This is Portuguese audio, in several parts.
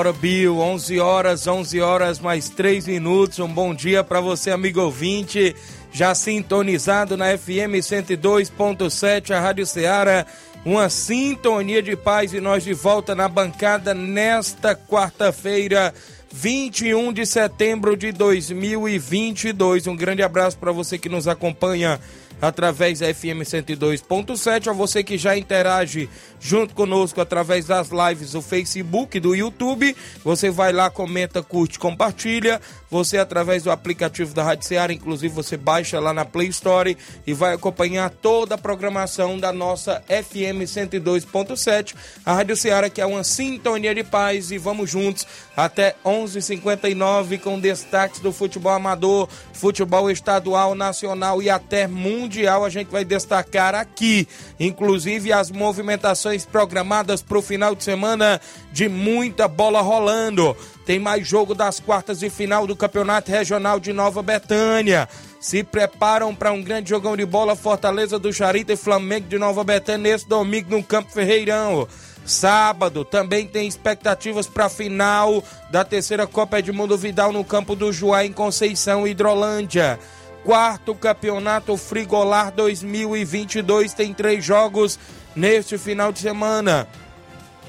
Bora, Bill. 11 horas, 11 horas, mais 3 minutos. Um bom dia para você, amigo ouvinte. Já sintonizado na FM 102.7, a Rádio Ceará. Uma sintonia de paz e nós de volta na bancada nesta quarta-feira. 21 de setembro de 2022. Um grande abraço para você que nos acompanha através da FM 102.7. A você que já interage junto conosco através das lives do Facebook, do YouTube. Você vai lá, comenta, curte, compartilha. Você, através do aplicativo da Rádio Seara, inclusive você baixa lá na Play Store e vai acompanhar toda a programação da nossa FM 102.7. A Rádio Seara, que é uma sintonia de paz. E vamos juntos até 11h59 com destaques do futebol amador, futebol estadual, nacional e até mundial. A gente vai destacar aqui, inclusive as movimentações programadas para o final de semana de muita bola rolando. Tem mais jogo das quartas de final do Campeonato Regional de Nova Betânia. Se preparam para um grande jogão de bola Fortaleza do Charita e Flamengo de Nova Betânia nesse domingo no Campo Ferreirão. Sábado também tem expectativas para a final da terceira Copa Edmundo Vidal no campo do Juá em Conceição, Hidrolândia. Quarto Campeonato Frigolar 2022 tem três jogos neste final de semana.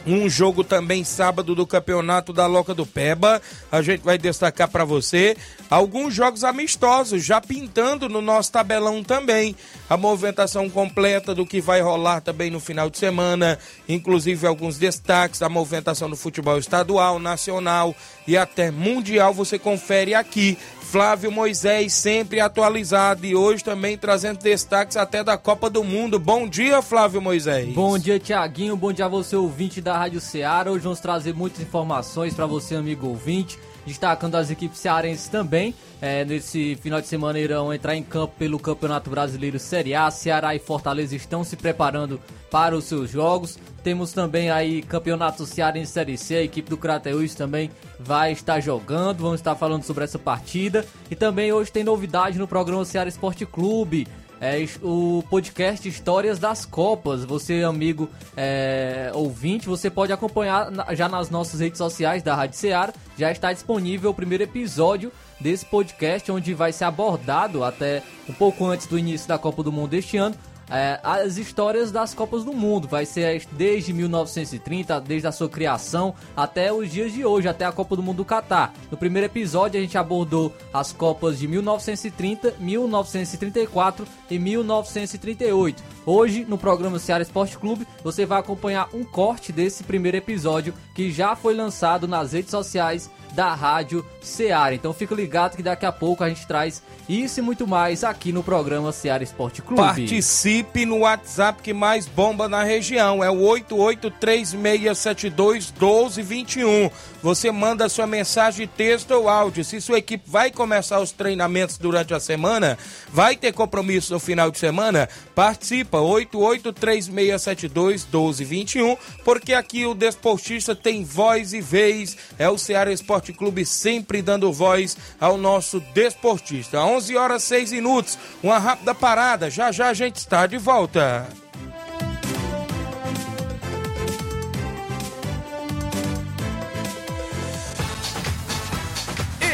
Um jogo também sábado do campeonato da Loca do Peba. A gente vai destacar para você alguns jogos amistosos já pintando no nosso tabelão também. A movimentação completa do que vai rolar também no final de semana, inclusive alguns destaques da movimentação do futebol estadual, nacional e até mundial você confere aqui Flávio Moisés, sempre atualizado e hoje também trazendo destaques até da Copa do Mundo. Bom dia, Flávio Moisés. Bom dia, Tiaguinho. Bom dia a você, ouvinte da Rádio Ceará. Hoje vamos trazer muitas informações para você, amigo ouvinte destacando as equipes cearenses também. É, nesse final de semana irão entrar em campo pelo Campeonato Brasileiro Série A. Ceará e Fortaleza estão se preparando para os seus jogos. Temos também aí Campeonato Cearense Série C, a equipe do Crateus também vai estar jogando. Vamos estar falando sobre essa partida. E também hoje tem novidade no programa Ceará Esporte Clube é, o podcast Histórias das Copas. Você, amigo é, ouvinte, você pode acompanhar já nas nossas redes sociais da Rádio Ceará. Já está disponível o primeiro episódio desse podcast, onde vai ser abordado até um pouco antes do início da Copa do Mundo deste ano é, as histórias das Copas do Mundo. Vai ser desde 1930, desde a sua criação até os dias de hoje, até a Copa do Mundo do Catar. No primeiro episódio a gente abordou as Copas de 1930, 1934 e 1938. Hoje, no programa Ceará Esporte Clube, você vai acompanhar um corte desse primeiro episódio que já foi lançado nas redes sociais da Rádio Ceará. Então fica ligado que daqui a pouco a gente traz isso e muito mais aqui no programa Ceará Esporte Clube. Participe no WhatsApp que mais bomba na região, é o 8836721221. Você manda sua mensagem, texto ou áudio. Se sua equipe vai começar os treinamentos durante a semana, vai ter compromisso no final de semana, participa 8836721221, porque aqui o desportista tem voz e vez, é o Ceará Esporte Clube sempre dando voz ao nosso desportista. 11 horas 6 minutos, uma rápida parada, já já a gente está de volta.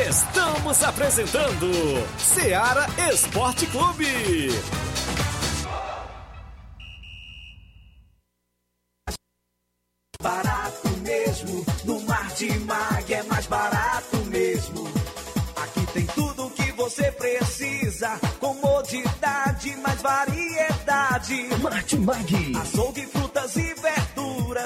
Estamos apresentando Seara Esporte Clube. Barato mesmo, no Mar de Mag é mais barato mesmo. Aqui tem tudo o que você precisa, comodidade, mais variedade. Martimag, açougue, frutas e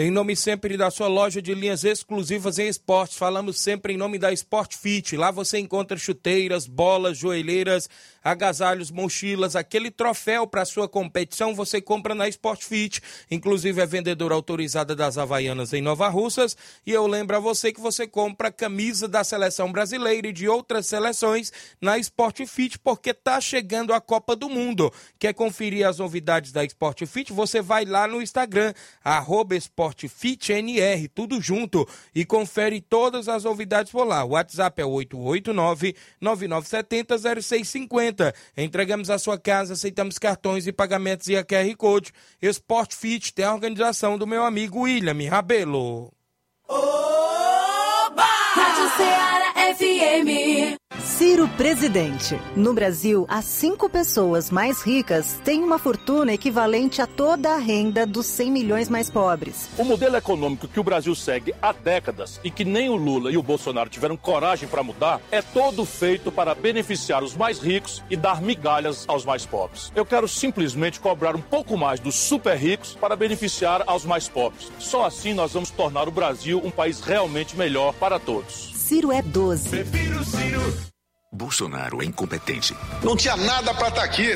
Em nome sempre da sua loja de linhas exclusivas em esportes, falamos sempre em nome da Sport Fit. Lá você encontra chuteiras, bolas, joelheiras, agasalhos, mochilas, aquele troféu para sua competição você compra na Sport Fit. Inclusive é vendedora autorizada das Havaianas em Nova Russas. E eu lembro a você que você compra camisa da seleção brasileira e de outras seleções na Sport Fit, porque tá chegando a Copa do Mundo. Quer conferir as novidades da Sport Fit? Você vai lá no Instagram, SportFitNR, tudo junto, e confere todas as novidades por lá. O WhatsApp é 889-9970-0650. Entregamos a sua casa, aceitamos cartões e pagamentos e a QR Code. Sport Fit tem a organização do meu amigo William Rabelo. Rádio Ceará FM. Ciro Presidente. No Brasil, as cinco pessoas mais ricas têm uma fortuna equivalente a toda a renda dos 100 milhões mais pobres. O modelo econômico que o Brasil segue há décadas e que nem o Lula e o Bolsonaro tiveram coragem para mudar é todo feito para beneficiar os mais ricos e dar migalhas aos mais pobres. Eu quero simplesmente cobrar um pouco mais dos super ricos para beneficiar aos mais pobres. Só assim nós vamos tornar o Brasil um país realmente melhor para todos. Ciro é 12. Prefiro Ciro. Bolsonaro é incompetente. Não tinha nada para estar aqui.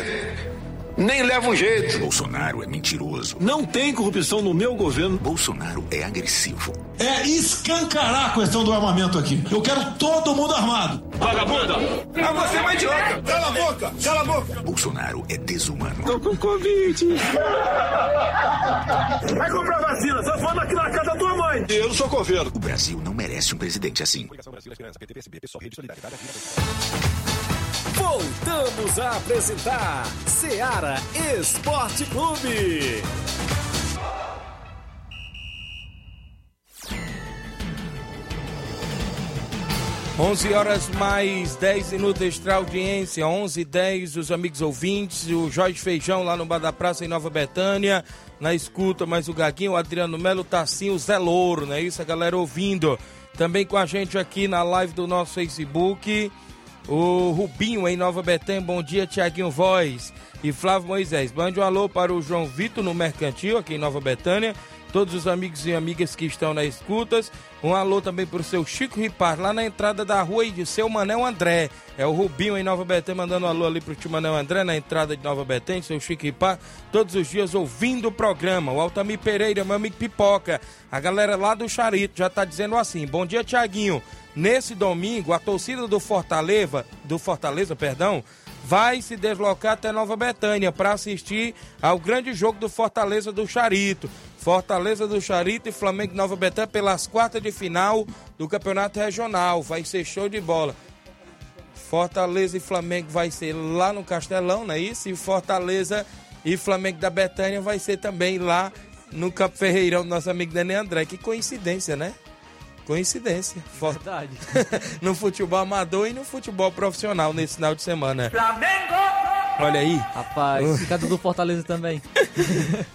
Nem leva um jeito. Bolsonaro é mentiroso. Não tem corrupção no meu governo. Bolsonaro é agressivo. É escancarar a questão do armamento aqui. Eu quero todo mundo armado. Vagabunda! É você, mais idiota! Cala a boca! Cala a boca! Bolsonaro é desumano. Tô com Covid. Vai comprar vacina, só falta aqui na casa da mãe. Eu não sou coveiro. O Brasil não merece um presidente assim. Voltamos a apresentar Seara Esporte Clube. 11 horas mais 10 minutos extra audiência, 11 e 10, os amigos ouvintes, o Jorge Feijão lá no Bar da Praça em Nova Betânia, na escuta, mais o Gaguinho, o Adriano Melo, o Tassinho, o Zé Louro, não é isso? A galera ouvindo. Também com a gente aqui na live do nosso Facebook, o Rubinho em Nova Betânia, bom dia, Tiaguinho Voz e Flávio Moisés. Mande um alô para o João Vitor no Mercantil, aqui em Nova Betânia. Todos os amigos e amigas que estão na escutas. Um alô também para o seu Chico Ripar, lá na entrada da rua e de seu Manel André. É o Rubinho em Nova Betânia, mandando um alô ali para o tio Manel André, na entrada de Nova Betânia, seu Chico Ripar. Todos os dias ouvindo o programa. O Altamir Pereira, meu amigo Pipoca. A galera lá do Charito já está dizendo assim: Bom dia, Tiaguinho. Nesse domingo, a torcida do Fortaleza, do Fortaleza, perdão, vai se deslocar até Nova Betânia para assistir ao grande jogo do Fortaleza do Charito. Fortaleza do Charito e Flamengo Nova Betânia pelas quartas de final do Campeonato Regional. Vai ser show de bola. Fortaleza e Flamengo vai ser lá no Castelão, não é isso? E Fortaleza e Flamengo da Betânia vai ser também lá no Campo Ferreirão nosso amigo Daniel André. Que coincidência, né? Coincidência. Verdade. no futebol amador e no futebol profissional nesse final de semana. Flamengo! Olha aí. Rapaz, fica do Fortaleza também.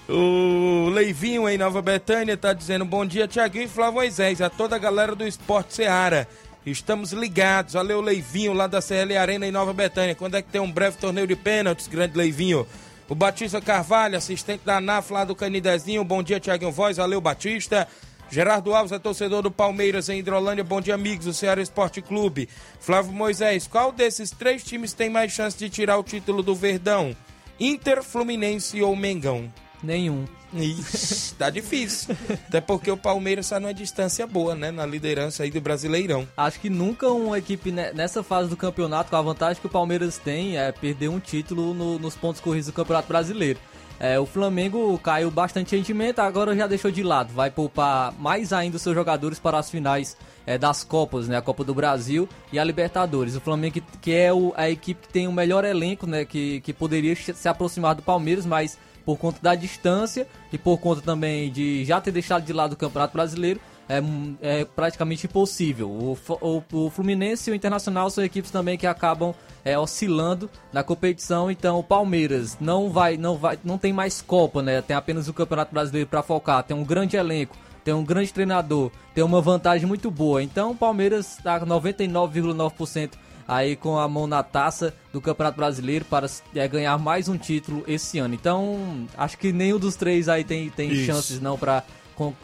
O Leivinho em Nova Betânia tá dizendo bom dia, Tiaguinho e Flávio Moisés, a toda a galera do Esporte Seara. Estamos ligados. Valeu, Leivinho, lá da CL Arena em Nova Betânia. Quando é que tem um breve torneio de pênaltis, grande Leivinho? O Batista Carvalho, assistente da ANAF lá do Canidezinho. Bom dia, Tiaguinho Voz. Valeu, Batista. Gerardo Alves é torcedor do Palmeiras em Hidrolândia. Bom dia, amigos do Ceará Esporte Clube. Flávio Moisés, qual desses três times tem mais chance de tirar o título do Verdão? Inter, Fluminense ou Mengão? Nenhum. Ixi, tá difícil. Até porque o Palmeiras está numa distância boa, né? Na liderança aí do Brasileirão. Acho que nunca uma equipe ne- nessa fase do campeonato, com a vantagem que o Palmeiras tem, é perder um título no- nos pontos corridos do Campeonato Brasileiro. É, o Flamengo caiu bastante rendimento, agora já deixou de lado. Vai poupar mais ainda os seus jogadores para as finais é, das Copas, né? A Copa do Brasil e a Libertadores. O Flamengo, que, é o- a equipe que tem o melhor elenco, né? Que, que poderia se aproximar do Palmeiras, mas por conta da distância e por conta também de já ter deixado de lado o Campeonato Brasileiro, é, é praticamente impossível. O, o, o, Fluminense e o Internacional são equipes também que acabam é, oscilando na competição. Então o Palmeiras não vai, não vai, não tem mais Copa, né? Tem apenas o Campeonato Brasileiro para focar. Tem um grande elenco, tem um grande treinador, tem uma vantagem muito boa. Então o Palmeiras está 99,9% aí com a mão na taça do Campeonato Brasileiro para é, ganhar mais um título esse ano. Então, acho que nenhum dos três aí tem, tem chances não para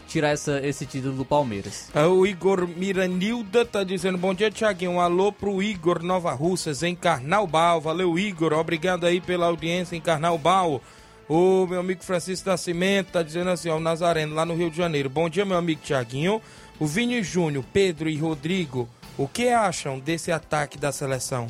tirar essa, esse título do Palmeiras. É, o Igor Miranilda tá dizendo bom dia, Tiaguinho. Um alô pro Igor Nova Russas em Carnaubal. Valeu, Igor. Obrigado aí pela audiência em Carnaubal. O meu amigo Francisco Nascimento tá dizendo assim, ó, o Nazareno, lá no Rio de Janeiro. Bom dia, meu amigo Tiaguinho. O Vini Júnior, Pedro e Rodrigo o que acham desse ataque da seleção?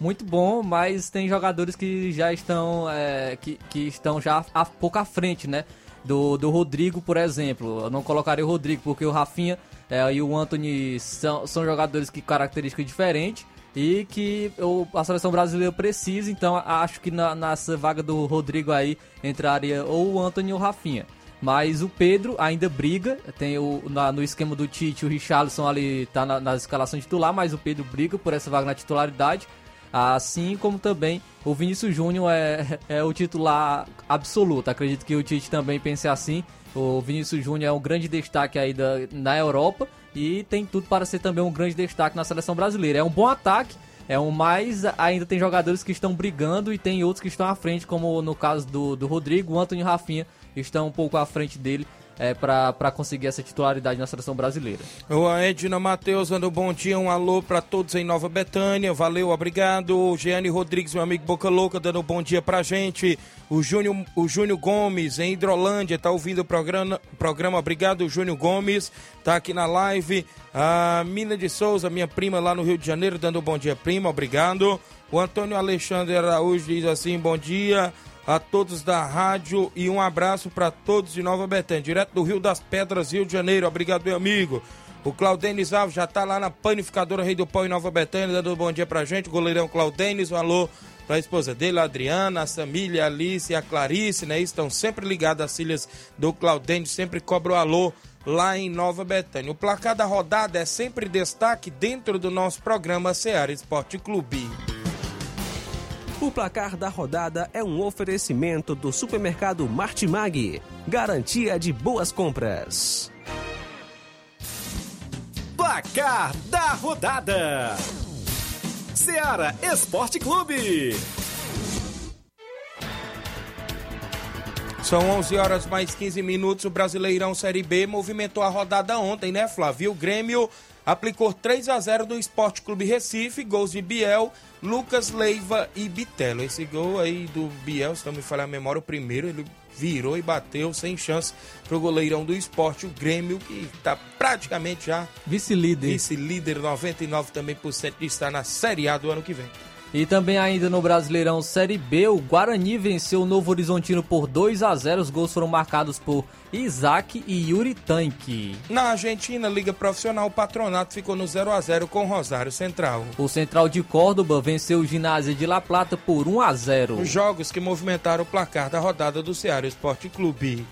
Muito bom, mas tem jogadores que já estão, é, que, que estão já a, pouco à frente, né? Do, do Rodrigo, por exemplo. Eu não colocaria o Rodrigo porque o Rafinha é, e o Anthony são, são jogadores que características diferentes e que o, a seleção brasileira precisa. Então acho que na, nessa vaga do Rodrigo aí entraria ou o Anthony ou o Rafinha. Mas o Pedro ainda briga. Tem o, na, no esquema do Tite, o Richarlison ali tá na, na escalação titular, mas o Pedro briga por essa vaga na titularidade. Assim como também o Vinícius Júnior é, é o titular absoluto. Acredito que o Tite também pense assim. O Vinícius Júnior é um grande destaque aí da, na Europa e tem tudo para ser também um grande destaque na seleção brasileira. É um bom ataque, é um mais ainda tem jogadores que estão brigando e tem outros que estão à frente, como no caso do, do Rodrigo, o Antônio Rafinha estão um pouco à frente dele é, para conseguir essa titularidade na seleção brasileira. O Edna Matheus dando um bom dia, um alô para todos em Nova Betânia, valeu, obrigado. O Gianni Rodrigues, meu amigo Boca Louca, dando um bom dia pra gente. O Júnior, o Júnior Gomes, em Hidrolândia, tá ouvindo o programa, programa, obrigado, Júnior Gomes, tá aqui na live. A Mina de Souza, minha prima lá no Rio de Janeiro, dando um bom dia, prima, obrigado. O Antônio Alexandre Araújo diz assim, bom dia a todos da rádio e um abraço para todos de Nova Betânia, direto do Rio das Pedras, Rio de Janeiro. Obrigado, meu amigo. O Claudênis Alves já está lá na panificadora Rei do Pão em Nova Betânia, dando um bom dia pra gente. O goleirão Claudênis, um alô pra esposa dele, a Adriana, a Samília, a Alice e a Clarice, né? Estão sempre ligados às filhas do Claudênis, sempre cobram alô lá em Nova Betânia. O placar da rodada é sempre destaque dentro do nosso programa Seara Esporte Clube. O placar da rodada é um oferecimento do supermercado Martimag. Garantia de boas compras. Placar da rodada: Seara Esporte Clube. São 11 horas mais 15 minutos. O Brasileirão Série B movimentou a rodada ontem, né, Flávio? O Grêmio aplicou 3 a 0 no Esporte Clube Recife, gols de Biel, Lucas Leiva e Bitelo. Esse gol aí do Biel, se não me falhar a memória, o primeiro, ele virou e bateu sem chance pro goleirão do esporte, o Grêmio, que está praticamente já vice-líder. Vice-líder, 99 também por cento de estar na Série A do ano que vem. E também ainda no Brasileirão Série B, o Guarani venceu o Novo Horizontino por 2 a 0. Os gols foram marcados por Isaac e Yuri Tanque. Na Argentina, Liga Profissional, o Patronato ficou no 0 a 0 com Rosário Central. O Central de Córdoba venceu o Ginásio de La Plata por 1 a 0. Os jogos que movimentaram o placar da rodada do Ceará Esporte Clube.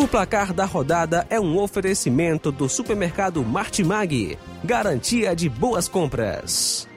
O placar da rodada é um oferecimento do supermercado Martimag. Garantia de boas compras.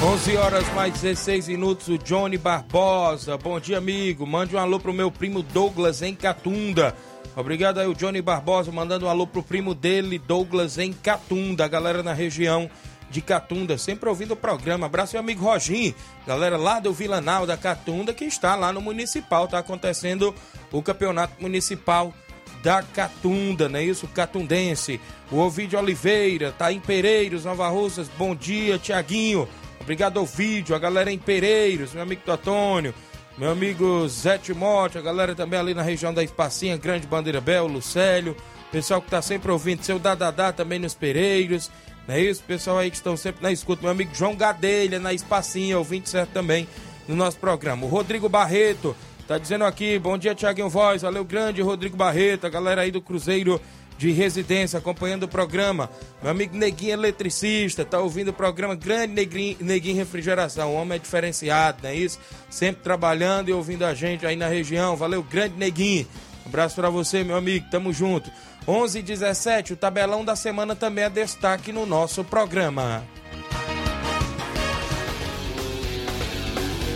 11 horas mais 16 minutos, o Johnny Barbosa. Bom dia, amigo. Mande um alô pro meu primo Douglas em Catunda. Obrigado aí, o Johnny Barbosa, mandando um alô pro primo dele, Douglas em Catunda. A galera na região de Catunda, sempre ouvindo o programa. Abraço meu amigo Roginho, galera lá do Vilanal da Catunda, que está lá no Municipal. Está acontecendo o Campeonato Municipal da Catunda, não é isso? Catundense. O Ovidio Oliveira, tá em Pereiros, Nova Russas. Bom dia, Tiaguinho. Obrigado, Ovidio. A galera em Pereiros, meu amigo Antônio. Meu amigo Zé Timóteo, a galera também ali na região da Espacinha, Grande Bandeira Bel, Lucélio. Pessoal que tá sempre ouvindo, seu Dadadá também nos Pereiros. Não é isso? Pessoal aí que estão sempre na escuta. Meu amigo João Gadelha, na Espacinha, ouvinte certo também no nosso programa. O Rodrigo Barreto tá dizendo aqui, bom dia, Tiaguinho Voz. Valeu, grande Rodrigo Barreto, a galera aí do Cruzeiro de residência, acompanhando o programa. Meu amigo Neguinho Eletricista, tá ouvindo o programa Grande Neguinho, Neguinho Refrigeração. O homem é diferenciado, não é isso? Sempre trabalhando e ouvindo a gente aí na região. Valeu, Grande Neguinho. abraço para você, meu amigo. Tamo junto. 11 e 17, o tabelão da semana também é destaque no nosso programa.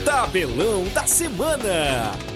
Tabelão da semana.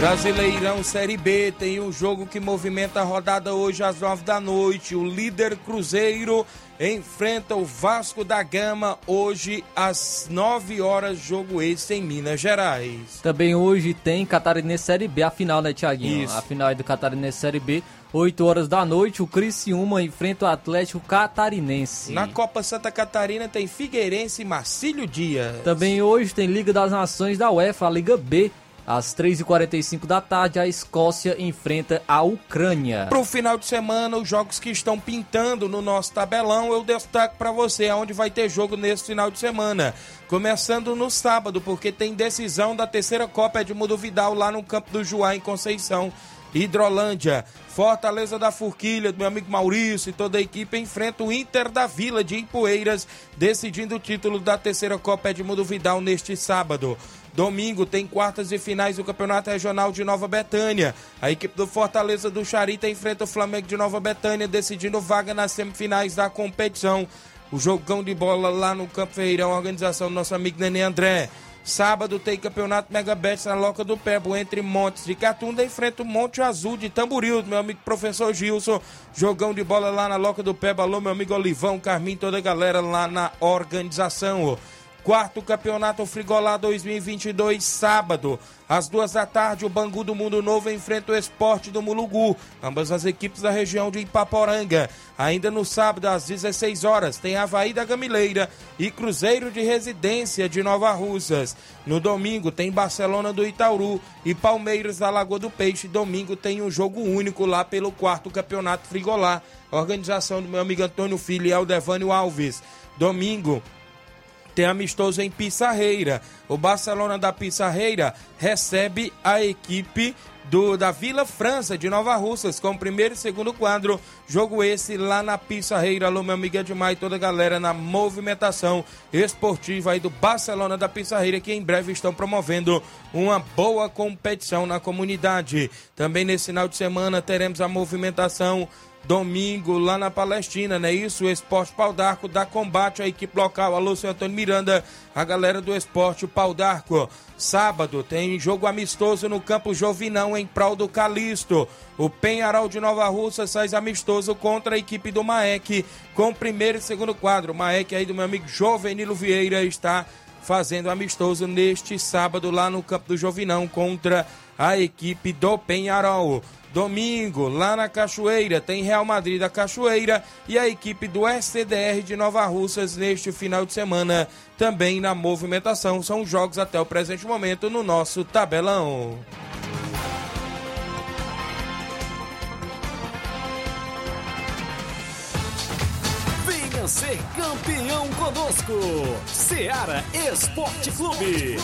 Brasileirão Série B tem um jogo que movimenta a rodada hoje às nove da noite. O líder Cruzeiro enfrenta o Vasco da Gama hoje às 9 horas, jogo esse em Minas Gerais. Também hoje tem Catarinense Série B, a final, né, Tiaguinho? Isso. A final é do Catarinense Série B, 8 horas da noite, o Criciúma enfrenta o Atlético Catarinense. Na Copa Santa Catarina tem Figueirense e Marcílio Dias. Também hoje tem Liga das Nações da UEFA, a Liga B. Às 3h45 da tarde, a Escócia enfrenta a Ucrânia. Para o final de semana, os jogos que estão pintando no nosso tabelão, eu destaco para você aonde vai ter jogo nesse final de semana. Começando no sábado, porque tem decisão da terceira Copa Edmundo Vidal lá no Campo do Juá, em Conceição. Hidrolândia, Fortaleza da Forquilha, do meu amigo Maurício e toda a equipe enfrenta o Inter da Vila de Ipueiras, decidindo o título da terceira Copa Edmundo Vidal neste sábado. Domingo tem quartas e finais do Campeonato Regional de Nova Betânia. A equipe do Fortaleza do Charita enfrenta o Flamengo de Nova Betânia, decidindo vaga nas semifinais da competição. O jogão de bola lá no Campo Ferreirão, organização do nosso amigo Nenê André. Sábado tem campeonato Mega Bet na Loca do Pebo, entre Montes de Catunda, enfrenta o Monte Azul de Tamboril, meu amigo professor Gilson. Jogão de bola lá na Loca do Pebo. Alô, meu amigo Olivão, Carminho, toda a galera lá na organização. Quarto Campeonato Frigolá 2022, sábado, às duas da tarde, o Bangu do Mundo Novo enfrenta o Esporte do Mulugu, ambas as equipes da região de Ipaporanga. Ainda no sábado, às 16 horas, tem Havaí da Gamileira e Cruzeiro de Residência de Nova Russas. No domingo, tem Barcelona do Itauru e Palmeiras da Lagoa do Peixe. Domingo tem um jogo único lá pelo quarto Campeonato Frigolá, organização do meu amigo Antônio Filho e Aldevânio Alves. Domingo, tem amistoso em Pissarreira. O Barcelona da Pissarreira recebe a equipe do, da Vila França de Nova Russas com o primeiro e segundo quadro. Jogo esse lá na Pissarreira. Alô, meu amigo Edmar e toda a galera na movimentação esportiva aí do Barcelona da Pissarreira, que em breve estão promovendo uma boa competição na comunidade. Também nesse final de semana teremos a movimentação domingo lá na Palestina, não é isso? O Esporte Pau d'Arco dá combate à equipe local. Alô, seu Antônio Miranda, a galera do Esporte Pau d'Arco. Sábado tem jogo amistoso no Campo Jovinão em prol do Calixto. O Penharol de Nova Russa sai amistoso contra a equipe do Maek com primeiro e segundo quadro. O Maek aí do meu amigo Jovenilo Vieira está fazendo amistoso neste sábado lá no Campo do Jovinão contra a equipe do Penharol. Domingo, lá na Cachoeira, tem Real Madrid da Cachoeira e a equipe do SCDR de Nova Russas neste final de semana também na movimentação. São jogos até o presente momento no nosso tabelão. Venha ser campeão conosco. Seara Esporte Clube.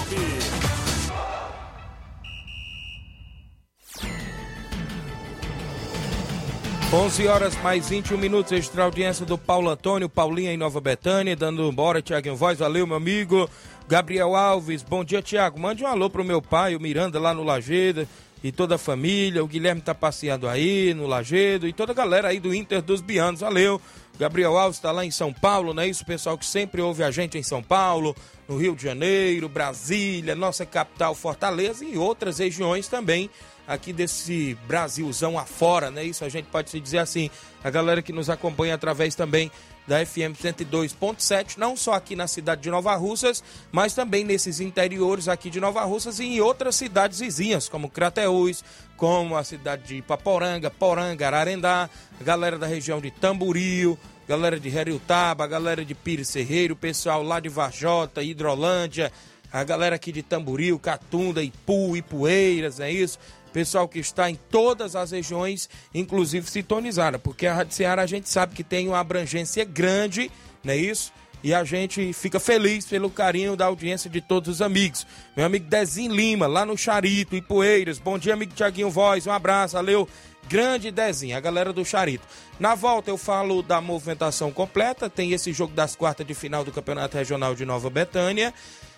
11 horas mais 21 minutos, extra audiência do Paulo Antônio, Paulinha em Nova Betânia, dando embora, Tiaguinho Voz, valeu meu amigo. Gabriel Alves, bom dia Tiago, mande um alô pro meu pai, o Miranda lá no Lagedo e toda a família, o Guilherme tá passeando aí no Lagedo e toda a galera aí do Inter dos Bianos, valeu. Gabriel Alves está lá em São Paulo, não é isso? O pessoal que sempre ouve a gente em São Paulo, no Rio de Janeiro, Brasília, nossa capital Fortaleza e outras regiões também aqui desse Brasilzão afora, né? Isso a gente pode se dizer assim. A galera que nos acompanha através também da FM 102.7, não só aqui na cidade de Nova Russas, mas também nesses interiores aqui de Nova Russas e em outras cidades vizinhas, como Crateús, como a cidade de Paporanga, Poranga, Ararendá, a galera da região de Tamboril, galera de Heriutaba, galera de Pires Serreiro, pessoal lá de Varjota, Hidrolândia, a galera aqui de Tamboril, Catunda, Ipu, Ipueiras, é isso? pessoal que está em todas as regiões, inclusive sintonizada, porque a Rádio Ceará a gente sabe que tem uma abrangência grande, não é isso? e a gente fica feliz pelo carinho da audiência de todos os amigos. Meu amigo Dezinho Lima, lá no Charito, em Poeiras. Bom dia, amigo Tiaguinho Voz. Um abraço, valeu. Grande Dezinho, a galera do Charito. Na volta eu falo da movimentação completa. Tem esse jogo das quartas de final do Campeonato Regional de Nova Betânia.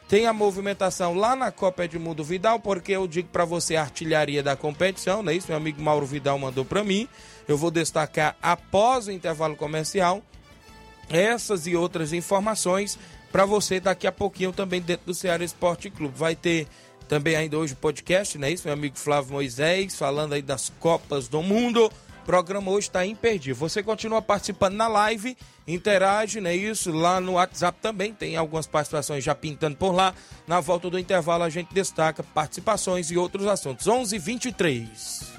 Tem a movimentação lá na Copa Edmundo Vidal, porque eu digo para você a artilharia da competição, não é isso? Meu amigo Mauro Vidal mandou para mim. Eu vou destacar após o intervalo comercial essas e outras informações para você daqui a pouquinho também dentro do Ceará Esporte Clube. Vai ter também ainda hoje o podcast, não é isso? Meu amigo Flávio Moisés falando aí das Copas do Mundo. O programa hoje está imperdível. Você continua participando na live, interage, não é isso? Lá no WhatsApp também tem algumas participações já pintando por lá. Na volta do intervalo a gente destaca participações e outros assuntos. 11 23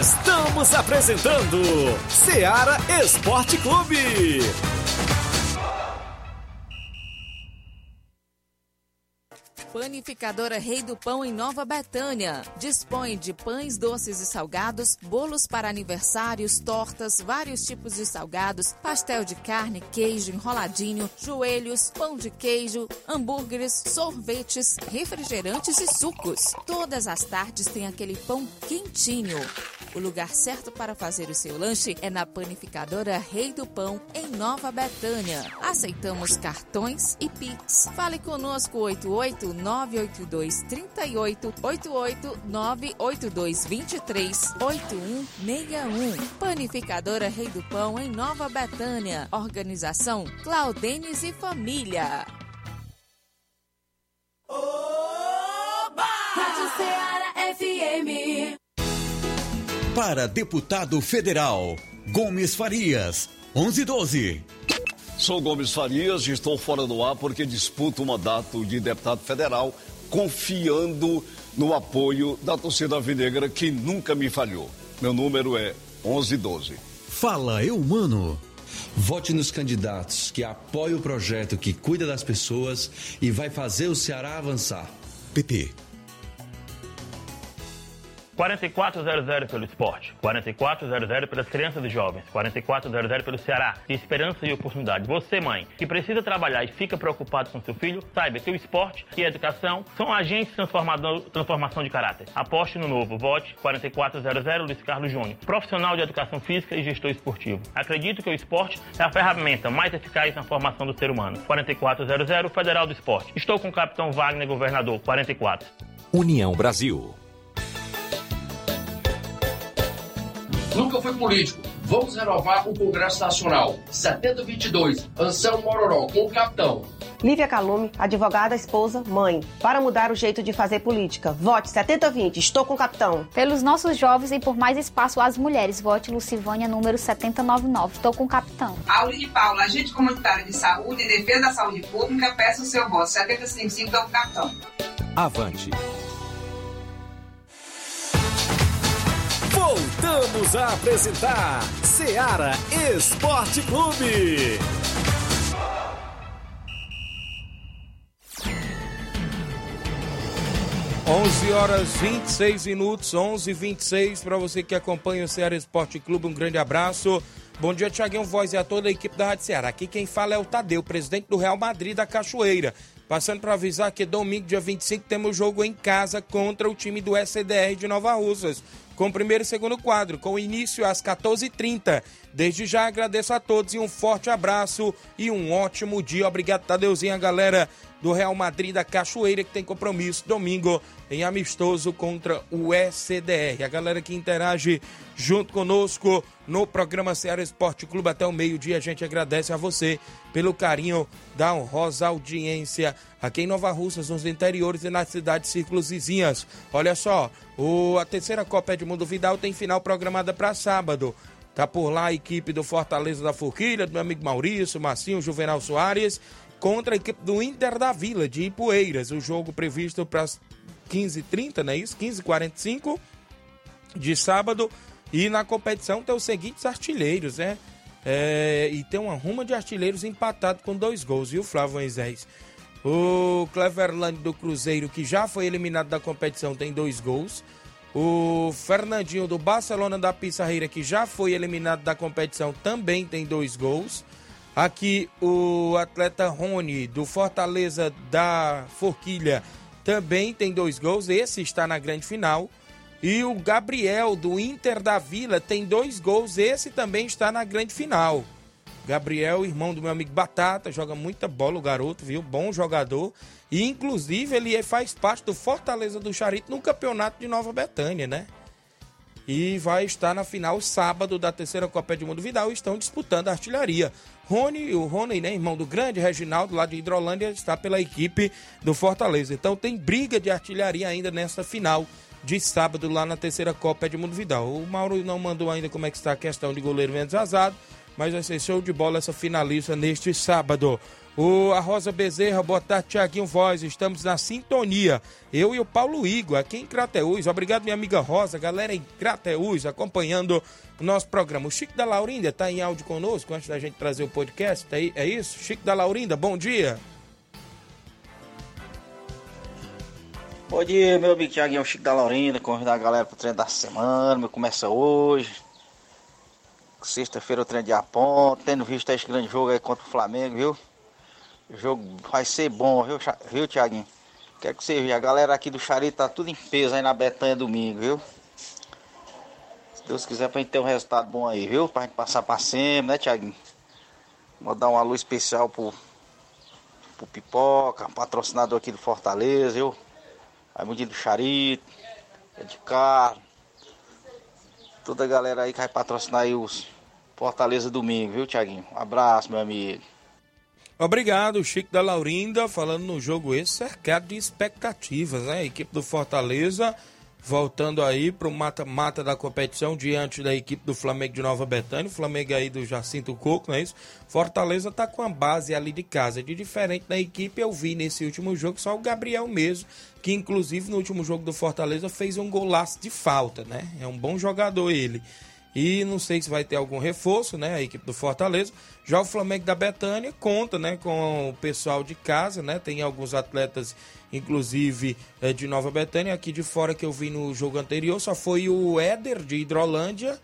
Estamos apresentando Seara Esporte Clube. Panificadora Rei do Pão em Nova Betânia. Dispõe de pães doces e salgados, bolos para aniversários, tortas, vários tipos de salgados, pastel de carne, queijo enroladinho, joelhos, pão de queijo, hambúrgueres, sorvetes, refrigerantes e sucos. Todas as tardes tem aquele pão quentinho. O lugar certo para fazer o seu lanche é na panificadora Rei do Pão, em Nova Betânia. Aceitamos cartões e Pix. Fale conosco 88 982 38 88 982 23 8161. Panificadora Rei do Pão, em Nova Betânia. Organização Claudenes e Família. Oba! Rádio Ceará FM. Para deputado federal, Gomes Farias, 1112. Sou Gomes Farias e estou fora do ar porque disputo o mandato de deputado federal, confiando no apoio da torcida vinegra que nunca me falhou. Meu número é 1112. Fala, eu humano. Vote nos candidatos que apoiam o projeto que cuida das pessoas e vai fazer o Ceará avançar. PP. 4400 pelo esporte, 4400 pelas crianças e jovens, 4400 pelo Ceará, esperança e oportunidade. Você, mãe, que precisa trabalhar e fica preocupado com seu filho, saiba que o esporte e a educação são agentes de transformação de caráter. Aposte no novo, vote 4400 Luiz Carlos Júnior, profissional de educação física e gestor esportivo. Acredito que o esporte é a ferramenta mais eficaz na formação do ser humano. 4400 Federal do Esporte. Estou com o capitão Wagner, governador, 44. União Brasil. Nunca fui político. Vamos renovar o Congresso Nacional. 7022, Anselmo Mororó, com o capitão. Lívia Calume, advogada, esposa, mãe. Para mudar o jeito de fazer política. Vote 7020, estou com o capitão. Pelos nossos jovens e por mais espaço às mulheres. Vote Lucivânia, número 7099, estou com o capitão. Auline Paula, agente comunitário de saúde e defesa da saúde pública, peço o seu voto. 7055, estou com o capitão. Avante. Voltamos a apresentar Seara Esporte Clube. 11 horas 26 minutos, 11 e 26 para você que acompanha o Ceará Esporte Clube, um grande abraço. Bom dia, Tiaguinho Voz e a toda a equipe da Rádio Ceará. Aqui quem fala é o Tadeu, presidente do Real Madrid da Cachoeira. Passando para avisar que domingo, dia 25, temos jogo em casa contra o time do SDR de Nova Russas com o primeiro e segundo quadro, com início às 14h30. Desde já agradeço a todos e um forte abraço e um ótimo dia. Obrigado, Tadeuzinho, a galera do Real Madrid da Cachoeira, que tem compromisso domingo em amistoso contra o SDR. A galera que interage junto conosco no programa Ceará Esporte Clube até o meio-dia, a gente agradece a você pelo carinho da honrosa audiência aqui em Nova Russas, nos interiores e nas cidades círculos vizinhas. Olha só, o, a terceira Copa Edmundo Vidal tem final programada para sábado. Tá por lá a equipe do Fortaleza da Forquilha, do meu amigo Maurício, Marcinho, Juvenal Soares, contra a equipe do Inter da Vila, de Ipueiras. O jogo previsto para as 15h30, não é isso? 15h45 de sábado. E na competição tem os seguintes artilheiros, né? É, e tem uma ruma de artilheiros empatado com dois gols, viu, Flávio Moisés? O Cleverland do Cruzeiro, que já foi eliminado da competição, tem dois gols. O Fernandinho do Barcelona da Pissarreira, que já foi eliminado da competição, também tem dois gols. Aqui o atleta Rony do Fortaleza da Forquilha também tem dois gols. Esse está na grande final. E o Gabriel do Inter da Vila tem dois gols. Esse também está na grande final. Gabriel, irmão do meu amigo Batata, joga muita bola o garoto, viu? Bom jogador. E inclusive ele faz parte do Fortaleza do Charito no campeonato de Nova Betânia, né? E vai estar na final sábado da terceira Copa Edmundo Vidal. Estão disputando a artilharia. Rony, o Rony, né, irmão do grande Reginaldo, lá de Hidrolândia, está pela equipe do Fortaleza. Então tem briga de artilharia ainda nessa final de sábado lá na terceira Copa Edmundo Vidal. O Mauro não mandou ainda como é que está a questão de goleiro menos vazado, mas vai ser show de bola essa finalista neste sábado. O, a Rosa Bezerra, boa tarde, Tiaguinho Voz. Estamos na sintonia. Eu e o Paulo Igor, aqui em Crateús. Obrigado, minha amiga Rosa, galera em Crateús, acompanhando o nosso programa. O Chico da Laurinda está em áudio conosco antes da gente trazer o podcast. Tá aí, é isso? Chico da Laurinda, bom dia. Bom dia, meu amigo Tiaguinho Chico da Laurinda. Convidar a galera para o treino da semana. Meu começa hoje. Sexta-feira o treino de Apon. Tendo visto esse grande jogo aí contra o Flamengo, viu? O jogo vai ser bom, viu, viu Tiaguinho? Quer que você veja, a galera aqui do Charito tá tudo em peso aí na Betanha domingo, viu? Se Deus quiser pra gente ter um resultado bom aí, viu? Pra gente passar pra cima, né, Tiaguinho? Vou dar uma luz especial pro, pro Pipoca, patrocinador aqui do Fortaleza, viu? Raimundinho do Charito, é carro. Toda a galera aí que vai patrocinar aí os Fortaleza domingo, viu, Tiaguinho? Um abraço, meu amigo. Obrigado, Chico da Laurinda, falando no jogo esse cercado de expectativas, né? A equipe do Fortaleza voltando aí para o mata-mata da competição diante da equipe do Flamengo de Nova Betânia, o Flamengo aí do Jacinto Coco, não é isso? Fortaleza tá com a base ali de casa, de diferente da equipe eu vi nesse último jogo só o Gabriel mesmo, que inclusive no último jogo do Fortaleza fez um golaço de falta, né? É um bom jogador ele. E não sei se vai ter algum reforço, né? A equipe do Fortaleza. Já o Flamengo da Betânia conta, né? Com o pessoal de casa, né? Tem alguns atletas, inclusive, é, de Nova Betânia. Aqui de fora que eu vi no jogo anterior só foi o Éder de Hidrolândia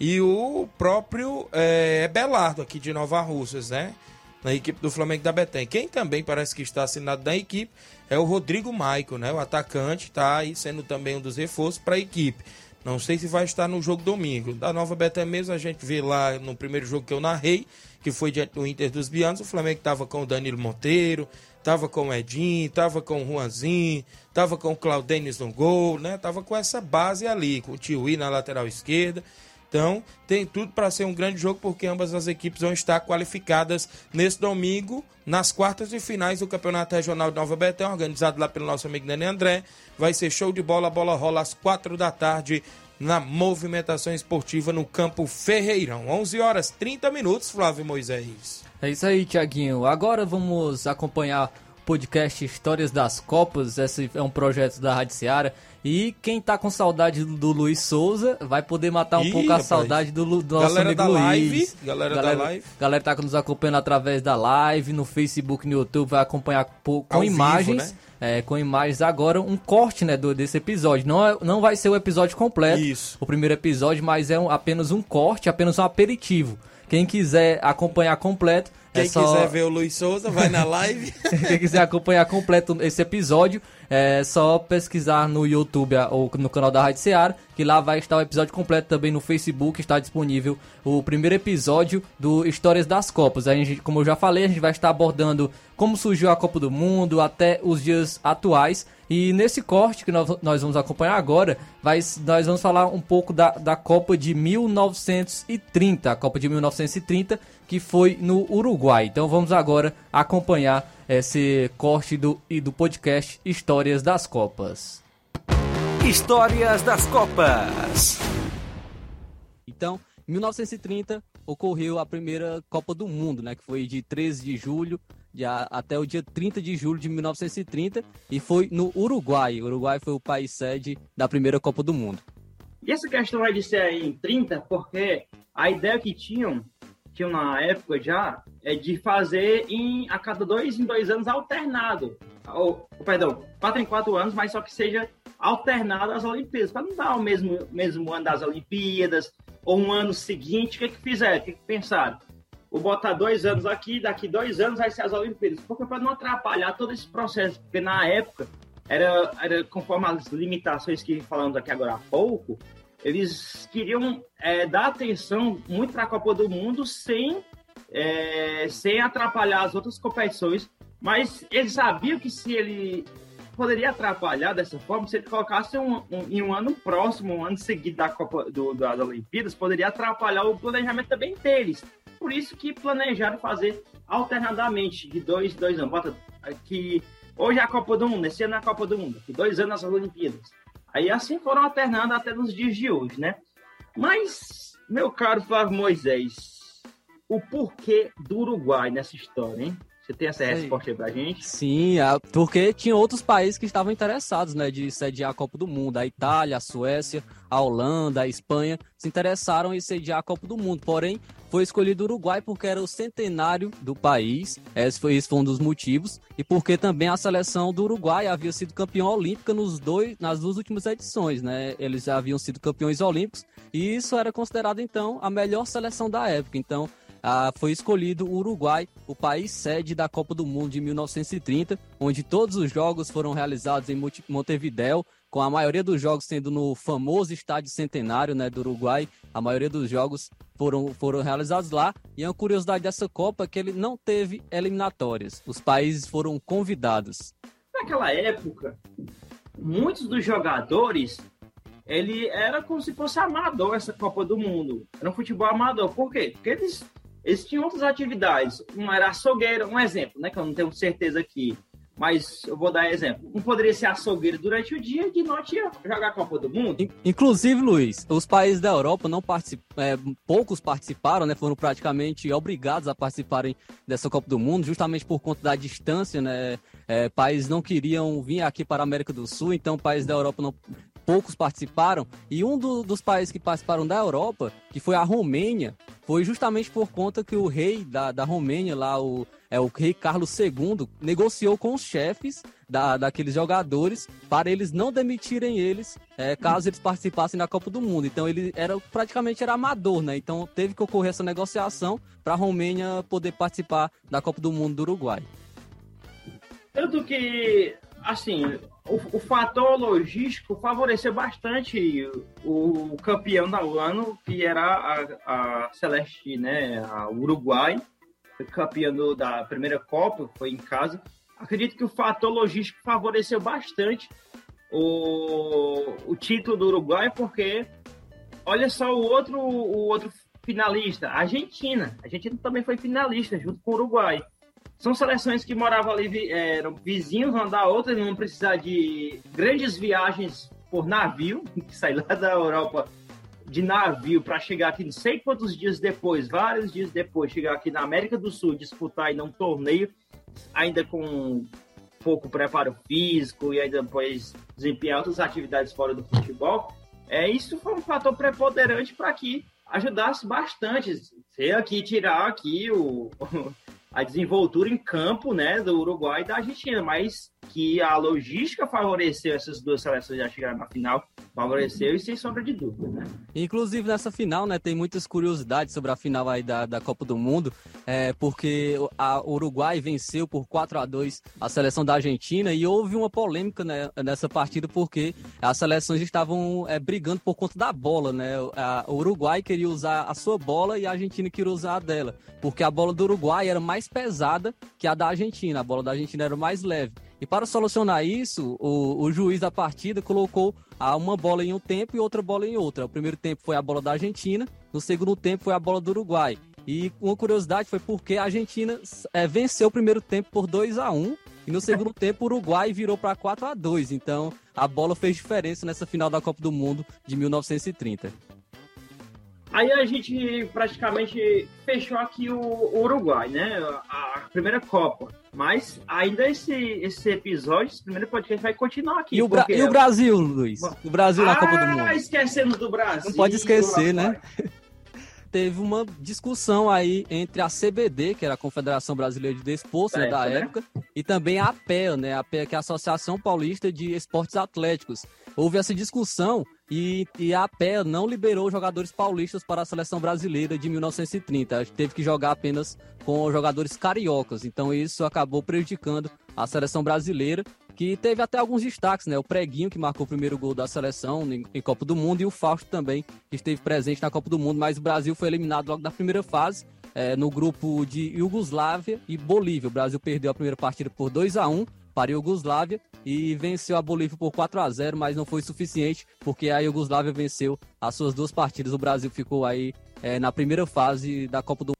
e o próprio é, Belardo aqui de Nova Russas, né? Na equipe do Flamengo da Betânia. Quem também parece que está assinado na equipe é o Rodrigo Maico, né? O atacante está aí sendo também um dos reforços para a equipe. Não sei se vai estar no jogo domingo. Da Nova Betânia mesmo, a gente vê lá no primeiro jogo que eu narrei, que foi diante do Inter dos Bianos, o Flamengo estava com o Danilo Monteiro, estava com o Edinho, estava com o Juanzinho, estava com o Claudênis no gol, né? Tava com essa base ali, com o Tiuí na lateral esquerda. Então, tem tudo para ser um grande jogo, porque ambas as equipes vão estar qualificadas nesse domingo, nas quartas de finais do Campeonato Regional de Nova Betânia, organizado lá pelo nosso amigo Nenê André. Vai ser show de bola, a bola rola às quatro da tarde na movimentação esportiva no Campo Ferreirão. 11 horas 30 minutos, Flávio Moisés. É isso aí, Tiaguinho. Agora vamos acompanhar podcast Histórias das Copas. Esse é um projeto da Rádio Seara. E quem tá com saudade do Luiz Souza vai poder matar um Ih, pouco a rapaz. saudade do, do nosso Galera amigo da Luiz. live, galera da live. Galera tá nos acompanhando através da live, no Facebook, no YouTube, vai acompanhar com Ao vivo, imagens. né? é, com imagens agora, um corte né, do, desse episódio. Não, é- não vai ser o episódio completo, Isso. o primeiro episódio, mas é um- apenas um corte, apenas um aperitivo. Quem quiser acompanhar completo, Quem é só... quiser ver o Luiz Souza, vai na live. Quem quiser acompanhar completo esse episódio, é só pesquisar no YouTube a- ou no canal da Rádio Seara, que lá vai estar o episódio completo também no Facebook, está disponível o primeiro episódio do Histórias das Copas. A gente, como eu já falei, a gente vai estar abordando como surgiu a Copa do Mundo até os dias atuais. E nesse corte que nós, nós vamos acompanhar agora, vai, nós vamos falar um pouco da, da Copa de 1930, a Copa de 1930, que foi no Uruguai. Então vamos agora acompanhar esse corte do, e do podcast Histórias das Copas. Histórias das Copas. Então, em 1930 ocorreu a primeira Copa do Mundo, né, que foi de 13 de julho de até o dia 30 de julho de 1930 e foi no Uruguai. O Uruguai foi o país sede da primeira Copa do Mundo. E essa questão vai de ser aí em 30, porque a ideia que tinham, tinham na época já, é de fazer em, a cada dois em dois anos alternado. Ou, perdão, quatro em quatro anos, mas só que seja alternado às Olimpíadas, para não dar o mesmo, mesmo ano das Olimpíadas, ou um ano seguinte, o que, que fizeram? O que, que pensaram? Vou botar dois anos aqui, daqui dois anos vai ser as Olimpíadas. Porque para não atrapalhar todo esse processo, porque na época, era, era conforme as limitações que falamos aqui agora há pouco, eles queriam é, dar atenção muito para a Copa do Mundo sem, é, sem atrapalhar as outras competições, mas eles sabiam que se ele poderia atrapalhar dessa forma se ele colocasse um, um, em um ano próximo, um ano seguido da Copa do, das Olimpíadas, poderia atrapalhar o planejamento também deles. Por isso que planejaram fazer alternadamente de dois, dois anos. Bota que hoje é a Copa do Mundo, esse ano é a Copa do Mundo, dois anos as Olimpíadas. Aí assim foram alternando até nos dias de hoje, né? Mas, meu caro Flávio Moisés, o porquê do Uruguai nessa história, hein? Você tem essa resposta aí pra gente? Sim, porque tinha outros países que estavam interessados, né, de sediar a Copa do Mundo. A Itália, a Suécia, a Holanda, a Espanha se interessaram em sediar a Copa do Mundo. Porém, foi escolhido o Uruguai porque era o centenário do país. Esse foi, esse foi um dos motivos. E porque também a seleção do Uruguai havia sido campeã olímpica nos dois, nas duas últimas edições, né? Eles haviam sido campeões olímpicos e isso era considerado então a melhor seleção da época. Então, ah, foi escolhido o Uruguai, o país sede da Copa do Mundo de 1930, onde todos os jogos foram realizados em Montevideo, com a maioria dos jogos sendo no famoso estádio centenário né, do Uruguai. A maioria dos jogos foram, foram realizados lá. E a curiosidade dessa Copa é que ele não teve eliminatórias. Os países foram convidados. Naquela época, muitos dos jogadores ele era como se fosse amador essa Copa do Mundo. Era um futebol amador. Por quê? Porque eles eles tinham outras atividades. Um era açougueiro, um exemplo, né? Que eu não tenho certeza aqui. Mas eu vou dar exemplo. Um poderia ser açougueiro durante o dia e de noite ia jogar a Copa do Mundo. Inclusive, Luiz, os países da Europa não participam, é, poucos participaram, né? Foram praticamente obrigados a participarem dessa Copa do Mundo, justamente por conta da distância, né? É, países não queriam vir aqui para a América do Sul, então países da Europa não poucos participaram, e um do, dos países que participaram da Europa, que foi a Romênia, foi justamente por conta que o rei da, da Romênia, lá, o, é, o rei Carlos II, negociou com os chefes da, daqueles jogadores para eles não demitirem eles é, caso eles participassem da Copa do Mundo. Então ele era praticamente era amador, né? Então teve que ocorrer essa negociação para a Romênia poder participar da Copa do Mundo do Uruguai. Tanto que, assim, o, o, fator logístico favoreceu bastante o, o, campeão do ano, que era a, a Celeste, né, a Uruguai, campeão da primeira Copa, foi em casa. Acredito que o fator logístico favoreceu bastante o, o título do Uruguai, porque olha só o outro, o outro finalista, a Argentina. A Argentina também foi finalista junto com o Uruguai. São seleções que moravam ali, é, eram vizinhos uma da outra, não precisar de grandes viagens por navio, que sai lá da Europa de navio para chegar aqui não sei quantos dias depois, vários dias depois, chegar aqui na América do Sul, disputar ainda um torneio, ainda com pouco preparo físico e ainda depois desempenhar outras atividades fora do futebol, é, isso foi um fator preponderante para que ajudasse bastante. Se aqui tirar aqui o, a desenvoltura em campo né, do Uruguai e da Argentina, mas que a logística favoreceu essas duas seleções a chegar na final, favoreceu e sem sombra de dúvida, né? Inclusive nessa final, né, tem muitas curiosidades sobre a final aí da, da Copa do Mundo, é, porque a Uruguai venceu por 4 a 2 a seleção da Argentina e houve uma polêmica né, nessa partida porque as seleções estavam é, brigando por conta da bola, né? A, o Uruguai queria usar a sua bola e a Argentina queria usar a dela, porque a bola do Uruguai era mais pesada que a da Argentina, a bola da Argentina era mais leve. E para solucionar isso, o, o juiz da partida colocou uma bola em um tempo e outra bola em outra. O primeiro tempo foi a bola da Argentina, no segundo tempo foi a bola do Uruguai. E uma curiosidade foi porque a Argentina é, venceu o primeiro tempo por 2 a 1 e no segundo tempo o Uruguai virou para 4 a 2 Então a bola fez diferença nessa final da Copa do Mundo de 1930. Aí a gente praticamente fechou aqui o, Uruguai, né? A, primeira Copa. Mas ainda esse, esse episódio, esse primeiro podcast vai continuar aqui. E o, Bra e o Brasil, Luiz? O Brasil na Copa do Mundo. Ah, esquecemos do Brasil. Não pode esquecer, né? Teve uma discussão aí entre a CBD, que era a Confederação Brasileira de Desporto né, da né? época, e também a APEA, né? A APEA, que é a Associação Paulista de Esportes Atléticos. Houve essa discussão e, e a APEA não liberou jogadores paulistas para a seleção brasileira de 1930. Teve que jogar apenas com jogadores cariocas. Então isso acabou prejudicando a seleção brasileira, que teve até alguns destaques, né? O Preguinho, que marcou o primeiro gol da seleção em, em Copa do Mundo, e o Fausto também, que esteve presente na Copa do Mundo, mas o Brasil foi eliminado logo na primeira fase é, no grupo de Iugoslávia e Bolívia. O Brasil perdeu a primeira partida por 2 a 1 para a Iugoslávia e venceu a Bolívia por 4 a 0 mas não foi suficiente porque a Iugoslávia venceu as suas duas partidas. O Brasil ficou aí é, na primeira fase da Copa do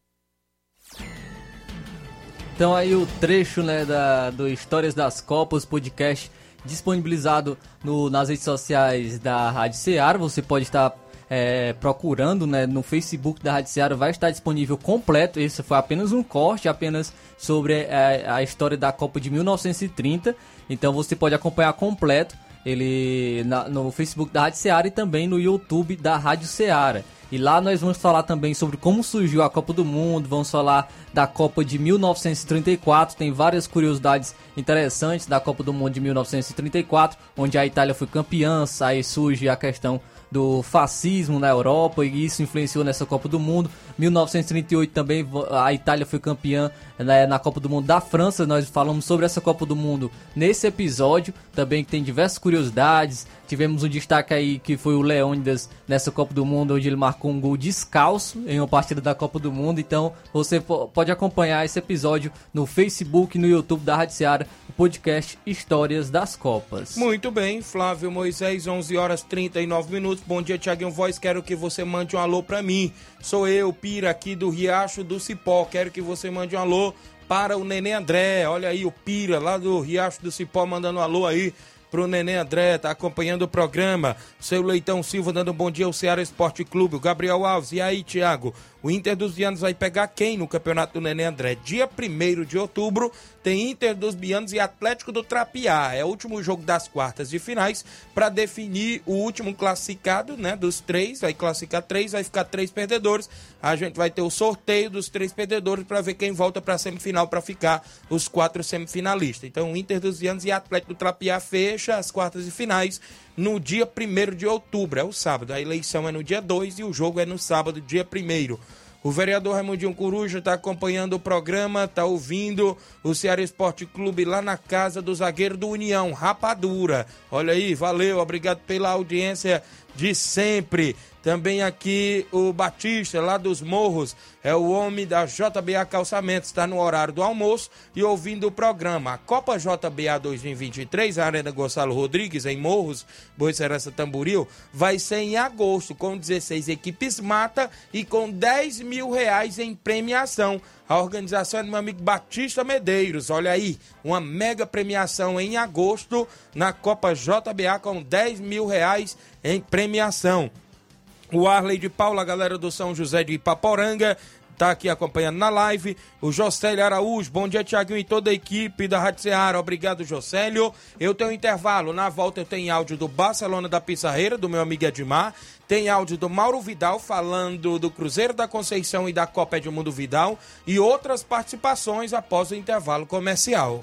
então aí o trecho né, da, do Histórias das Copas, podcast disponibilizado no, nas redes sociais da Rádio Ceará. Você pode estar é, procurando né, no Facebook da Rádio Seara, vai estar disponível completo. Esse foi apenas um corte, apenas sobre a, é, a história da Copa de 1930. Então você pode acompanhar completo ele na, no Facebook da Rádio Seara e também no YouTube da Rádio Seara. E lá nós vamos falar também sobre como surgiu a Copa do Mundo, vamos falar da Copa de 1934, tem várias curiosidades interessantes da Copa do Mundo de 1934, onde a Itália foi campeã, aí surge a questão do fascismo na Europa e isso influenciou nessa Copa do Mundo. 1938 também a Itália foi campeã né, na Copa do Mundo da França. Nós falamos sobre essa Copa do Mundo nesse episódio, também que tem diversas curiosidades. Tivemos um destaque aí que foi o Leônidas nessa Copa do Mundo, onde ele marcou um gol descalço em uma partida da Copa do Mundo. Então você pode acompanhar esse episódio no Facebook no YouTube da Rádio Seara podcast Histórias das Copas. Muito bem, Flávio Moisés, 11 horas 39 minutos. Bom dia, Tiaguinho Voz. Quero que você mande um alô para mim. Sou eu, Pira, aqui do Riacho do Cipó. Quero que você mande um alô para o Nenê André. Olha aí o Pira, lá do Riacho do Cipó, mandando um alô aí pro Nenê André, tá acompanhando o programa. Seu Leitão Silva dando um bom dia ao Ceará Esporte Clube. O Gabriel Alves, e aí, Thiago? O Inter dos Bianos vai pegar quem no Campeonato do Nenê André? Dia 1 de outubro tem Inter dos Bianos e Atlético do Trapiá. É o último jogo das quartas de finais para definir o último classificado, né? Dos três, vai classificar três, vai ficar três perdedores. A gente vai ter o sorteio dos três perdedores para ver quem volta para a semifinal para ficar os quatro semifinalistas. Então, Inter dos Bianos e Atlético do Trapiá fecha as quartas de finais no dia 1 de outubro, é o sábado. A eleição é no dia 2 e o jogo é no sábado, dia 1 o vereador Raimundinho Coruja está acompanhando o programa, está ouvindo o Ceará Esporte Clube lá na casa do zagueiro do União, Rapadura. Olha aí, valeu, obrigado pela audiência de sempre. Também aqui o Batista, lá dos Morros, é o homem da JBA Calçamentos, está no horário do almoço e ouvindo o programa. A Copa JBA 2023, a Arena Gonçalo Rodrigues, em Morros, Boa Serança Tamboril, vai ser em agosto, com 16 equipes mata e com 10 mil reais em premiação. A organização é do meu amigo Batista Medeiros. Olha aí, uma mega premiação em agosto na Copa JBA com 10 mil reais em premiação. O Arley de Paula, galera do São José de Ipaporanga, tá aqui acompanhando na live. O Jocélio Araújo, bom dia, Tiaguinho e toda a equipe da Rádio Ceará. Obrigado, Jocélio. Eu tenho um intervalo. Na volta eu tenho áudio do Barcelona da Pissarreira, do meu amigo Edmar. Tem áudio do Mauro Vidal falando do Cruzeiro da Conceição e da Copa Edmundo Vidal. E outras participações após o intervalo comercial.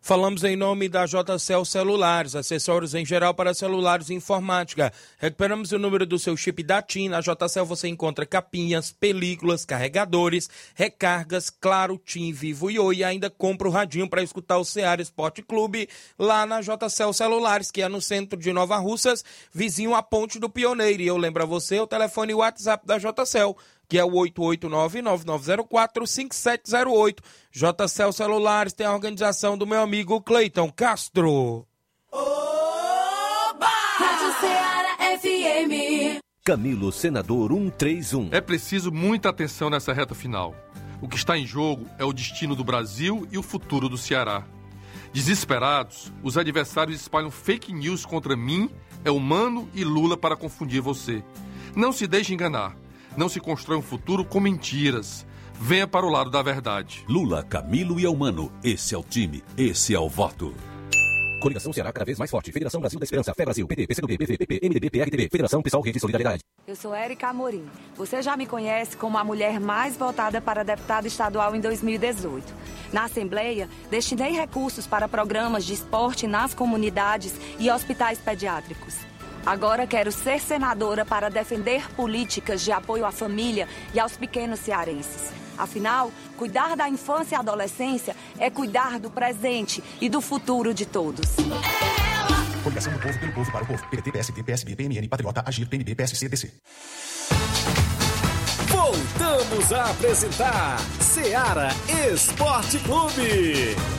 Falamos em nome da JCL Celulares, acessórios em geral para celulares e informática. Recuperamos o número do seu chip da TIM. Na JCL você encontra capinhas, películas, carregadores, recargas, claro, TIM, Vivo e Oi. E ainda compra o radinho para escutar o Ceará Esporte Clube lá na JCL Celulares, que é no centro de Nova Russas, vizinho à Ponte do Pioneiro. E eu lembro a você o telefone e WhatsApp da JCL que é o 889-9904-5708. JCL Celulares tem a organização do meu amigo Cleiton Castro. Rádio Ceará FM. Camilo Senador 131. É preciso muita atenção nessa reta final. O que está em jogo é o destino do Brasil e o futuro do Ceará. Desesperados, os adversários espalham fake news contra mim, Elmano e Lula para confundir você. Não se deixe enganar. Não se constrói um futuro com mentiras. Venha para o lado da verdade. Lula, Camilo e Elmano. Esse é o time. Esse é o voto. Coligação Ceará cada vez mais forte. Federação Brasil da Esperança. Fé Brasil. PT, PCdoB, PV, PP, MDB, PRTB. Federação Pessoal Rede Solidariedade. Eu sou Érica Amorim. Você já me conhece como a mulher mais votada para deputada estadual em 2018. Na Assembleia, destinei recursos para programas de esporte nas comunidades e hospitais pediátricos. Agora quero ser senadora para defender políticas de apoio à família e aos pequenos cearenses. Afinal, cuidar da infância e adolescência é cuidar do presente e do futuro de todos. Coligação do Povo pelo Povo para o Povo. PDT, PSD, PSB, PMN, Patriota, Agir, PNB, PSC, DC. Voltamos a apresentar Ceará Esporte Clube.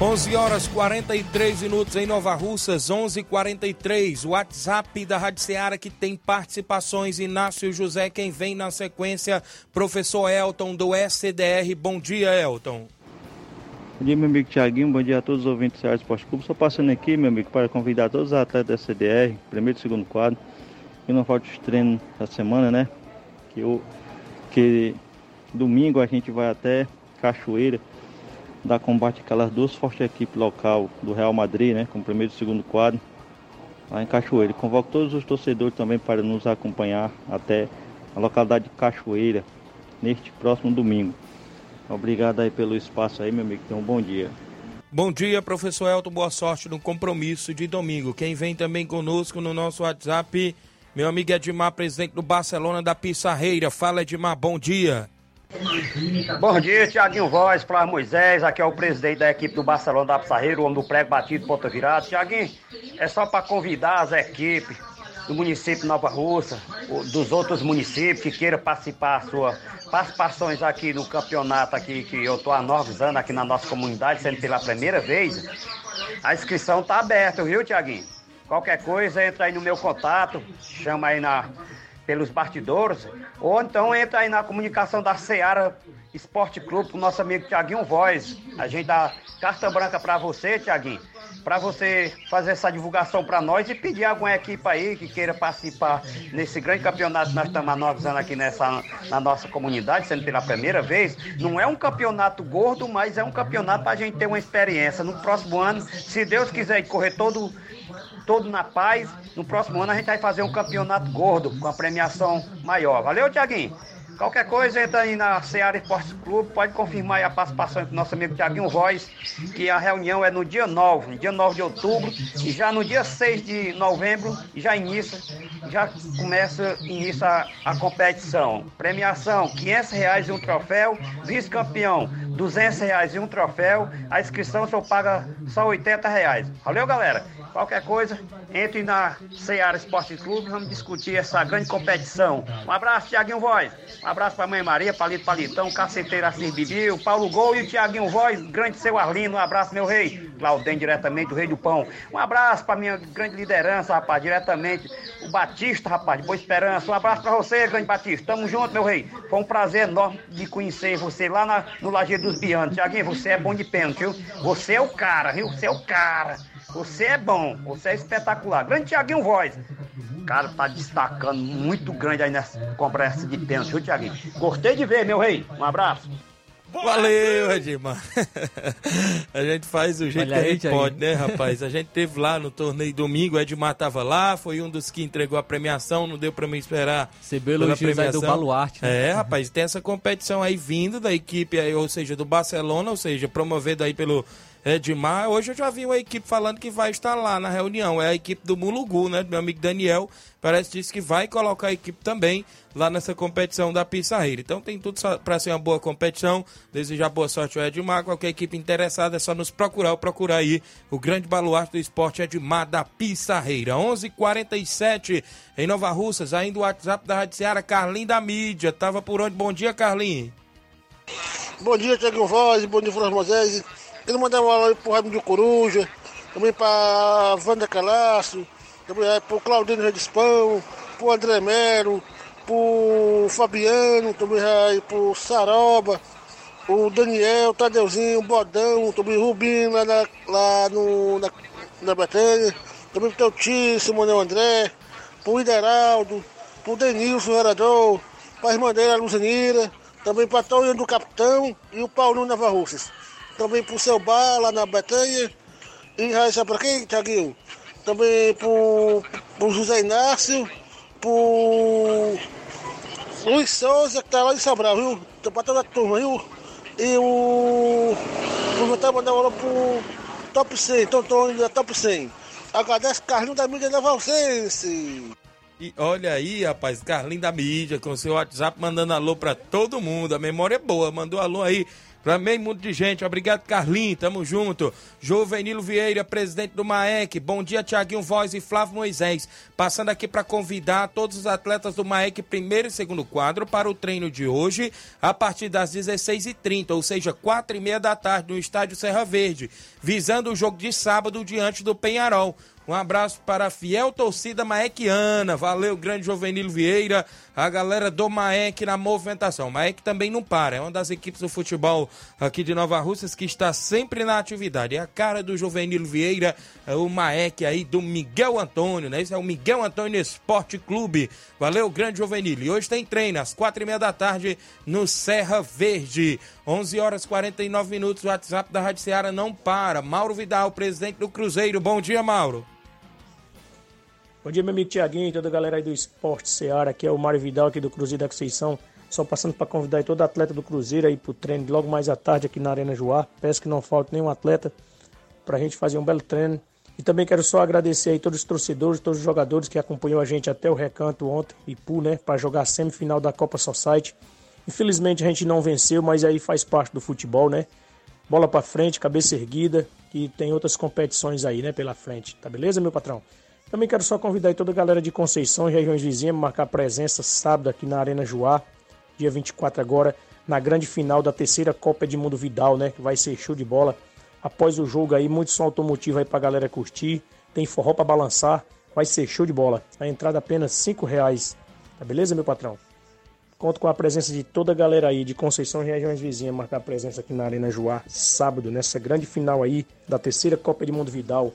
11 horas 43 minutos em Nova Russas, 11:43. WhatsApp da Rádio Ceará que tem participações. Inácio José, quem vem na sequência, professor Elton do SDR. Bom dia, Elton. Bom dia, meu amigo Tiaguinho. Bom dia a todos os ouvintes do Ceará Esporte Clube. Só passando aqui, meu amigo, para convidar todos os atletas da CDR, primeiro e segundo quadro, que não falta os treinos da semana, né? Que, eu, que domingo a gente vai até Cachoeira dar combate àquelas duas fortes equipes local do Real Madrid, né, com o primeiro e segundo quadro, lá em Cachoeira. Convoco todos os torcedores também para nos acompanhar até a localidade de Cachoeira, neste próximo domingo. Obrigado aí pelo espaço aí, meu amigo. Um bom dia. Bom dia, professor Elton. Boa sorte no compromisso de domingo. Quem vem também conosco no nosso WhatsApp, meu amigo Edmar, presidente do Barcelona da Pissarreira. Fala, Edmar, bom dia. Bom dia, Tiaguinho Voz, Flávio Moisés, aqui é o presidente da equipe do Barcelona da Pissarreira, o homem do prego batido, ponta virada. Tiaguinho, é só para convidar as equipes do município Nova Russa, dos outros municípios que queiram participar, sua participações aqui no campeonato aqui que eu estou anos aqui na nossa comunidade, sendo pela primeira vez. A inscrição tá aberta, viu, Tiaguinho? Qualquer coisa, entra aí no meu contato, chama aí na pelos bastidores, ou então entra aí na comunicação da Seara Esporte Clube com o nosso amigo Tiaguinho Voz. A gente dá carta branca para você, Tiaguinho, para você fazer essa divulgação para nós e pedir alguma equipe aí que queira participar nesse grande campeonato que nós estamos anos aqui nessa, na nossa comunidade, sendo pela primeira vez. Não é um campeonato gordo, mas é um campeonato para a gente ter uma experiência. No próximo ano, se Deus quiser correr todo todo na paz. No próximo ano a gente vai fazer um campeonato gordo com a premiação maior. Valeu, Tiaguinho? Qualquer coisa, entra aí na Seara Esporte Clube, pode confirmar a participação do nosso amigo Tiaguinho Voz, que a reunião é no dia 9, dia 9 de outubro, e já no dia 6 de novembro, já inicia, já começa, inicia a, a competição. Premiação, 500 reais e um troféu, vice-campeão, 200 reais e um troféu, a inscrição só paga só 80 reais. Valeu, galera? Qualquer coisa, entre na Seara Esporte Clube, vamos discutir essa grande competição. Um abraço, Tiaguinho Voz. Um abraço pra Mãe Maria, Palito Palitão, Caceteira Assis Bibi, o Paulo Gol e o Tiaguinho Voz, grande seu Arlindo. Um abraço, meu rei. Claudem, diretamente do Rei do Pão. Um abraço pra minha grande liderança, rapaz, diretamente. O Batista, rapaz, de Boa Esperança. Um abraço pra você, grande Batista. Tamo junto, meu rei. Foi um prazer enorme de conhecer você lá na, no Lajeiro dos Bianos. Tiaguinho, você é bom de pênalti, viu? Você é o cara, viu? Você é o cara. Você é bom, você é espetacular. Grande Tiaguinho Voz. O cara tá destacando muito grande aí nessa cobrança de pênalti, viu, Tiaguinho? Gostei de ver, meu rei. Um abraço. Valeu, Edmar. a gente faz do jeito Olha que a aí, gente Thiaguinho. pode, né, rapaz? A gente teve lá no torneio domingo, o Edmar tava lá, foi um dos que entregou a premiação, não deu pra mim esperar. Recebeu elogios aí do premiação. Baluarte, né? É, rapaz, tem essa competição aí vindo da equipe, aí, ou seja, do Barcelona, ou seja, promovido aí pelo Edmar. Hoje eu já vi uma equipe falando que vai estar lá na reunião. É a equipe do Mulugu, né? Do meu amigo Daniel. Parece que disse que vai colocar a equipe também lá nessa competição da Pissarreira. Então tem tudo para ser uma boa competição. Desejar boa sorte ao Edmar. Qualquer equipe interessada é só nos procurar ou procurar aí o grande baluarte do esporte Edmar da Pissarreira. 11:47 h 47 em Nova Russas. Ainda o WhatsApp da Rádio Seara, Carlinho da Mídia. Tava por onde? Bom dia, Carlinho. Bom dia, Tiago Voz, bom dia, Flávio Moisés. Quero mandar um alô pro Raimundo Coruja, também pra Wanda Calaço, também aí pro Claudino Redispão, pro André Mero, pro Fabiano, também aí pro Saroba, o Daniel, Tadeuzinho, Bodão, também o Rubinho lá, na, lá no, na, na Betânia, também pro teu tio, Simonel André, pro Ideraldo, pro Denilson, o vereador, pra irmã dele, a Luzinira, também para Tonho do Capitão e o Paulo Nova Russas. Também pro seu bar lá na Betanha. E sabe pra quem, Tiaguinho? Também pro, pro José Inácio, pro Luiz Souza, que tá lá em Sobral, viu? Tá pra toda a turma, viu? E o. Vou voltar a mandar um alô pro Top 100, Tontônio da Top 100. Agradece Carlinho da mídia da Valsense. E olha aí, rapaz, Carlinho da mídia, com seu WhatsApp mandando alô pra todo mundo. A memória é boa, mandou alô aí pra meio mundo de gente. Obrigado, Carlinho, tamo junto. Juvenilo Vieira, presidente do MAEC. Bom dia, Tiaguinho Voz e Flávio Moisés. Passando aqui para convidar todos os atletas do MAEC, primeiro e segundo quadro, para o treino de hoje, a partir das 16h30, ou seja, 4 e meia da tarde, no estádio Serra Verde, visando o jogo de sábado diante do Penharol. Um abraço para a fiel torcida maequiana. Valeu, grande Jovenilo Vieira. A galera do Maek na movimentação. Maek também não para. É uma das equipes do futebol aqui de Nova Russas que está sempre na atividade. É a cara do Jovenilo Vieira, é o Maek aí do Miguel Antônio, né? Esse é o Miguel Antônio Esporte Clube. Valeu, grande Jovenilo. E hoje tem treino às quatro e meia da tarde no Serra Verde. 11 horas 49 minutos. O WhatsApp da Rádio Ceará não para. Mauro Vidal, presidente do Cruzeiro. Bom dia, Mauro. Bom dia, meu amigo Tiaguinho e toda a galera aí do Esporte Seara. Aqui é o Mário Vidal, aqui do Cruzeiro da Conceição. Só passando para convidar todo atleta do Cruzeiro aí pro treino logo mais à tarde aqui na Arena Joá. Peço que não falte nenhum atleta pra gente fazer um belo treino. E também quero só agradecer aí todos os torcedores, todos os jogadores que acompanhou a gente até o recanto ontem, Ipu, né, para jogar a semifinal da Copa Society. Infelizmente a gente não venceu, mas aí faz parte do futebol, né? Bola para frente, cabeça erguida, que tem outras competições aí, né, pela frente. Tá beleza, meu patrão? Também quero só convidar toda a galera de Conceição e regiões vizinhas para marcar presença sábado aqui na Arena Joá, dia 24 agora, na grande final da terceira Copa Edmundo Vidal, né? Que vai ser show de bola. Após o jogo aí, muito som automotivo aí pra galera curtir. Tem forró pra balançar. Vai ser show de bola. A entrada apenas 5 reais. Tá beleza, meu patrão? Conto com a presença de toda a galera aí de Conceição e regiões vizinhas marcar presença aqui na Arena Joá, sábado, nessa grande final aí da terceira Copa Edmundo Vidal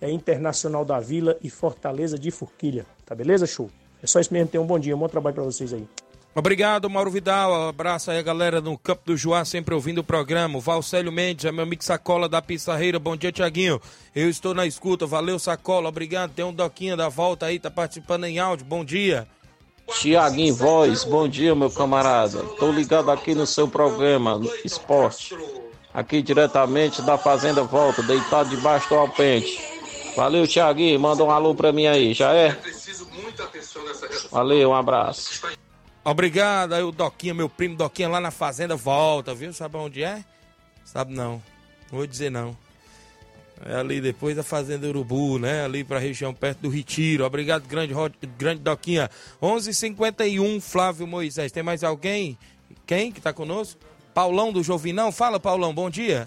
é Internacional da Vila e Fortaleza de Forquilha. Tá beleza, show? É só isso mesmo, tenham um bom dia, um bom trabalho pra vocês aí. Obrigado, Mauro Vidal. Abraço aí a galera no Campo do Joá, sempre ouvindo o programa. O Valcélio Mendes, é meu amigo Sacola da Pissarreira. Bom dia, Tiaguinho. Eu estou na escuta. Valeu, Sacola. Obrigado. Tem um Doquinha da volta aí, tá participando em áudio. Bom dia. Tiaguinho Voz, bom dia, meu camarada. Tô ligado aqui no seu programa, no Esporte. Aqui diretamente da Fazenda Volta, deitado debaixo do alpente. Valeu, Tiaguinho. Manda um alô pra mim aí, já é? Valeu, um abraço. Obrigado. Aí o Doquinha, meu primo Doquinha lá na Fazenda volta, viu? Sabe onde é? Sabe não. Não vou dizer não. É ali depois da Fazenda Urubu, né? Ali pra região perto do Retiro. Obrigado, grande, grande Doquinha. 11:51 Flávio Moisés. Tem mais alguém? Quem que tá conosco? Paulão do Jovinão. Fala, Paulão. Bom dia.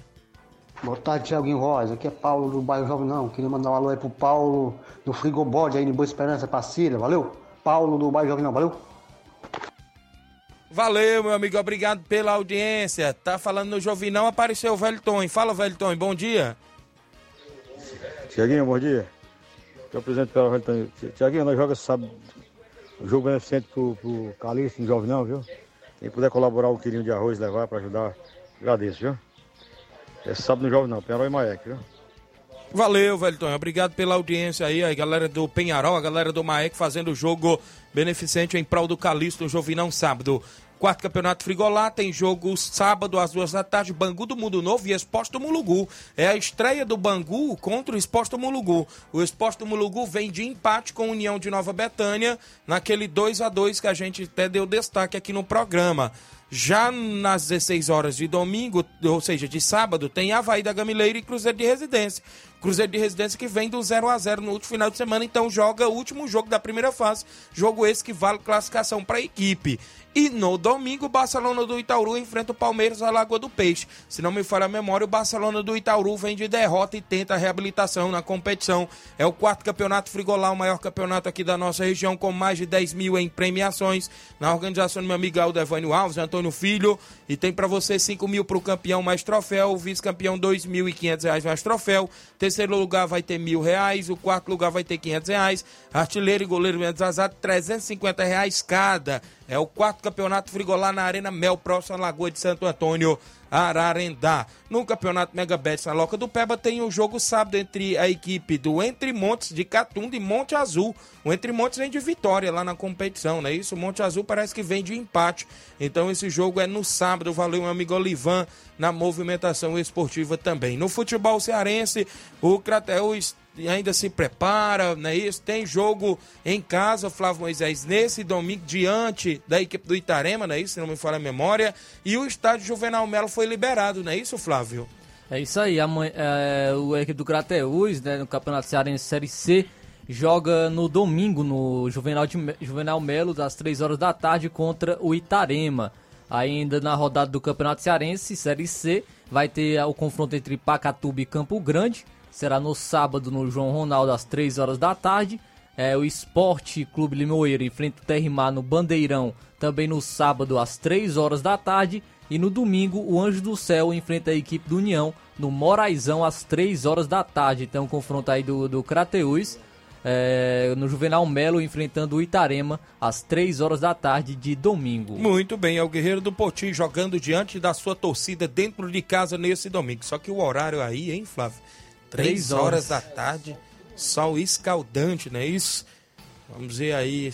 Boa tarde, Thiaguinho Rosa. Aqui é Paulo do bairro Jovem Não. Queria mandar um alô aí pro Paulo do Frigobode aí em Boa Esperança, Pacília. Valeu? Paulo do bairro Jovem Não. Valeu? Valeu, meu amigo. Obrigado pela audiência. Tá falando no Jovinão, apareceu o Velho Tom. Fala, Velho Tom. Bom dia. Tiaguinho, bom dia. Aqui é o presidente pela Velho Tiaguinho, nós jogamos sábado o jogo beneficente pro, pro Calixto, em Jovem não, viu? Quem puder colaborar um quilinho de arroz levar para ajudar Agradeço, viu? Esse sábado não jogo não, Penharol e Maek, viu? Valeu, Velton. Obrigado pela audiência aí, a galera do Penharol, a galera do Maek fazendo o jogo beneficente em prol do Calixto no Jovinão sábado. Quarto Campeonato Frigolá tem jogo sábado às duas da tarde, Bangu do Mundo Novo e Exposto Mulugu. É a estreia do Bangu contra o Exposto Mulugu. O Exposto Mulugu vem de empate com a União de Nova Betânia, naquele 2 a 2 que a gente até deu destaque aqui no programa. Já nas 16 horas de domingo, ou seja, de sábado, tem Havaí da Gamileira e Cruzeiro de Residência. Cruzeiro de Residência que vem do 0 a 0 no último final de semana, então joga o último jogo da primeira fase. Jogo esse que vale classificação para a equipe. E no domingo, o Barcelona do Itaúru enfrenta o Palmeiras à Lagoa do Peixe. Se não me falha a memória, o Barcelona do Itaúru vem de derrota e tenta a reabilitação na competição. É o quarto campeonato Frigolá, o maior campeonato aqui da nossa região, com mais de 10 mil em premiações. Na organização do meu amigo Aldevânio Alves, Antônio Filho. E tem para você 5 mil para o campeão mais troféu, vice-campeão 2.500 reais mais troféu. Terceiro lugar vai ter mil reais, o quarto lugar vai ter 500 reais. Artilheiro e goleiro menos azado, 350 reais cada. É o quarto campeonato Frigolá na Arena Mel, próximo à Lagoa de Santo Antônio, Ararendá. No campeonato Mega Bet na Loca do Peba tem o um jogo sábado entre a equipe do Entre Montes de Catunda e Monte Azul. O Entre Montes vem de vitória lá na competição, não é isso? O Monte Azul parece que vem de empate. Então esse jogo é no sábado. Valeu, meu amigo Olivan, na movimentação esportiva também. No futebol cearense, o Crateus ainda se prepara, não é isso? Tem jogo em casa, Flávio Moisés, nesse domingo, diante da equipe do Itarema, não é isso? Se não me falha a memória. E o estádio Juvenal Melo foi liberado, não é isso, Flávio? É isso aí, a, é, o equipe do Crateus, né, no Campeonato Cearense Série C, joga no domingo no Juvenal, de, Juvenal Melo, das 3 horas da tarde, contra o Itarema. Ainda na rodada do Campeonato Cearense, Série C, vai ter o confronto entre Pacatuba e Campo Grande será no sábado no João Ronaldo às 3 horas da tarde. É, o Esporte Clube Limoeiro enfrenta o Terrimar no Bandeirão também no sábado às 3 horas da tarde. E no domingo o Anjo do Céu enfrenta a equipe do União no Moraizão às 3 horas da tarde. Então confronto aí do, do Crateus. É, no Juvenal Melo enfrentando o Itarema às 3 horas da tarde de domingo. Muito bem, é o Guerreiro do Poti jogando diante da sua torcida dentro de casa nesse domingo. Só que o horário aí, hein, Flávio? Três horas da tarde, sol escaldante, não é isso? Vamos ver aí,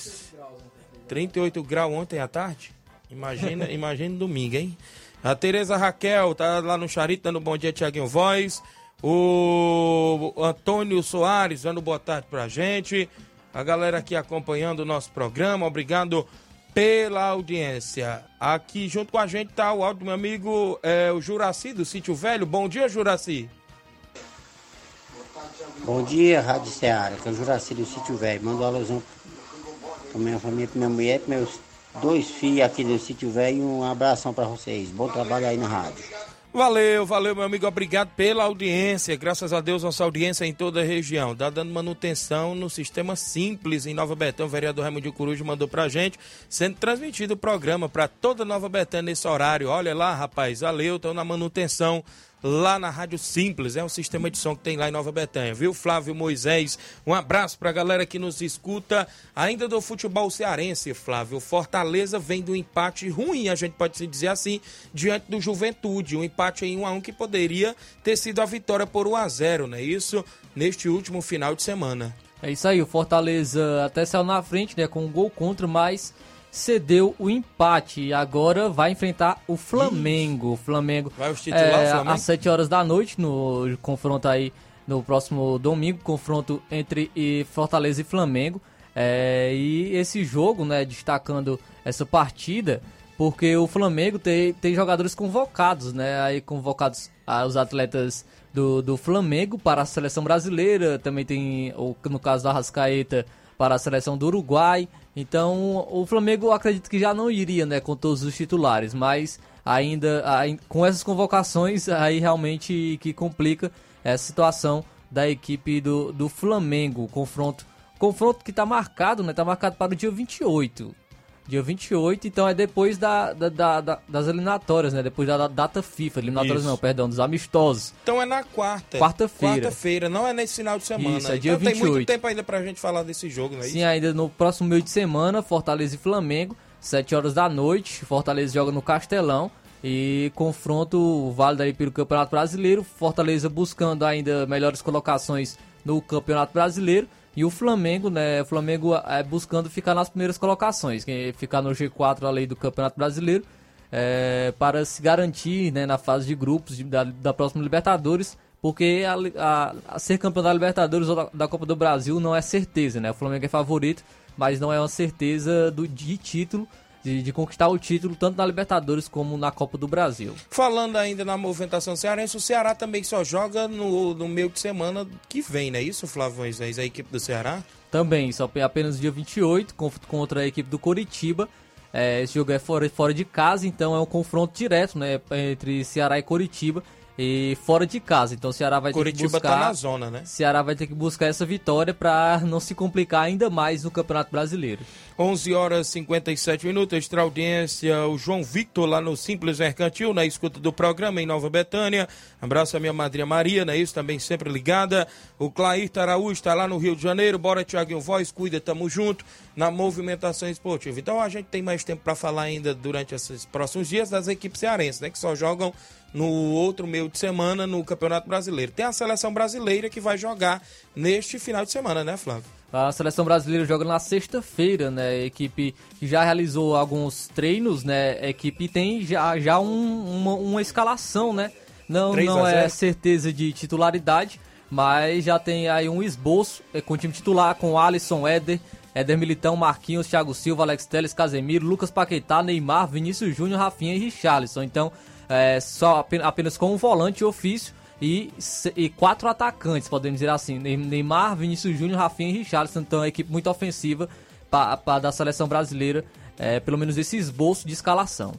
38 graus ontem à tarde? Imagina, imagina domingo, hein? A Tereza Raquel tá lá no Charito dando bom dia, Tiaguinho Voz. O Antônio Soares dando boa tarde pra gente. A galera aqui acompanhando o nosso programa, obrigado pela audiência. Aqui junto com a gente tá o áudio do meu amigo é, o Juraci do Sítio Velho. Bom dia, Juraci. Bom dia, Rádio Ceará, que é o Juraci do Sítio Velho. Manda um alôzão pra minha família, pra minha mulher, para meus dois filhos aqui do Sítio Velho um abração para vocês. Bom trabalho aí na rádio. Valeu, valeu, meu amigo. Obrigado pela audiência. Graças a Deus, nossa audiência em toda a região. Dá dando manutenção no sistema simples em Nova Betânia. O vereador Raimundo Coruja mandou pra gente, sendo transmitido o programa para toda Nova Betânia nesse horário. Olha lá, rapaz, valeu, estão na manutenção lá na Rádio Simples, é um sistema de som que tem lá em Nova Betânia, viu? Flávio Moisés, um abraço pra galera que nos escuta, ainda do futebol cearense, Flávio. Fortaleza vem do empate ruim, a gente pode se dizer assim, diante do Juventude, um empate em 1 a 1 que poderia ter sido a vitória por 1 a 0, não é isso? Neste último final de semana. É isso aí, o Fortaleza até saiu na frente, né, com um gol contra, mas cedeu o empate e agora vai enfrentar o Flamengo. O Flamengo vai os titular, é, Flamengo? às 7 horas da noite no confronto aí no próximo domingo, confronto entre Fortaleza e Flamengo. É, e esse jogo, né, destacando essa partida, porque o Flamengo tem, tem jogadores convocados, né, aí convocados ah, os atletas do, do Flamengo para a seleção brasileira, também tem, no caso da Rascaeta, para a seleção do Uruguai. Então, o Flamengo acredito que já não iria, né, com todos os titulares, mas ainda com essas convocações aí realmente que complica essa situação da equipe do, do Flamengo, confronto confronto que está marcado, né, tá marcado para o dia 28 dia 28, então é depois da, da, da, da das eliminatórias, né? Depois da, data FIFA. Eliminatórias Isso. não, perdão, dos amistosos. Então é na quarta. Quarta-feira. Quarta-feira, não é nesse final de semana. Isso, é dia então 28. tem muito tempo ainda pra gente falar desse jogo, não é Sim, ainda no próximo meio de semana, Fortaleza e Flamengo, 7 horas da noite. Fortaleza joga no Castelão. E confronto válido aí pelo Campeonato Brasileiro. Fortaleza buscando ainda melhores colocações no Campeonato Brasileiro. E o Flamengo, né? O Flamengo é buscando ficar nas primeiras colocações, ficar no G4 ali do Campeonato Brasileiro, é, para se garantir né, na fase de grupos de, da, da próxima Libertadores, porque a, a, a, ser campeão da Libertadores ou da, da, Copa do Brasil não é certeza, né? O Flamengo é favorito, mas não é uma certeza do, de título de, de, conquistar o título tanto na Libertadores como na Copa do Brasil. Falando ainda na movimentação cearense, o Ceará também só joga no, no meio de semana que vem, não é isso, Flávio Moisés, a equipe do Ceará? Também, só apenas dia 28, contra a equipe do Coritiba. É, esse jogo é fora, fora de casa, então é um confronto direto né, entre Ceará e Coritiba e fora de casa. Então o Ceará vai Curitiba ter que buscar. Tá na zona, né? Ceará vai ter que buscar essa vitória para não se complicar ainda mais no Campeonato Brasileiro. 11 horas e 57 minutos, extra audiência, o João Victor lá no Simples Mercantil, na escuta do programa em Nova Betânia. Abraço a minha madrinha Maria, né? Isso também sempre ligada. O Clair Taraú está lá no Rio de Janeiro. Bora, Tiaguinho Voz, cuida, tamo junto na movimentação esportiva. Então a gente tem mais tempo para falar ainda durante esses próximos dias das equipes cearenses, né? Que só jogam no outro meio de semana no Campeonato Brasileiro. Tem a seleção brasileira que vai jogar neste final de semana, né, Flávio? A seleção brasileira joga na sexta-feira, né? A equipe já realizou alguns treinos, né? A equipe tem já, já um, uma, uma escalação, né? Não, não é certeza de titularidade, mas já tem aí um esboço é, com o time titular, com Alisson, Éder, Éder Militão, Marquinhos, Thiago Silva, Alex Teles, Casemiro, Lucas Paquetá, Neymar, Vinícius Júnior, Rafinha e Richarlison. Então, é, só apenas com um volante ofício e, e quatro atacantes, podemos dizer assim. Neymar, Vinícius Júnior, Rafinha e Richarlison. Então, é uma equipe muito ofensiva para da seleção brasileira, é, pelo menos esse esboço de escalação.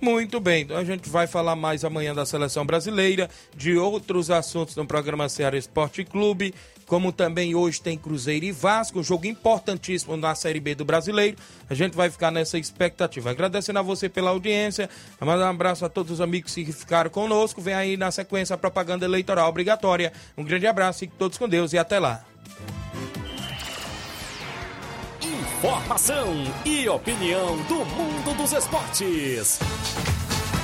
Muito bem, então a gente vai falar mais amanhã da seleção brasileira, de outros assuntos no programa Ceará Esporte Clube como também hoje tem Cruzeiro e Vasco, um jogo importantíssimo na Série B do Brasileiro. A gente vai ficar nessa expectativa. Agradecendo a você pela audiência, mandar um abraço a todos os amigos que ficaram conosco. Vem aí na sequência a propaganda eleitoral obrigatória. Um grande abraço, fiquem todos com Deus e até lá. Informação e opinião do mundo dos esportes.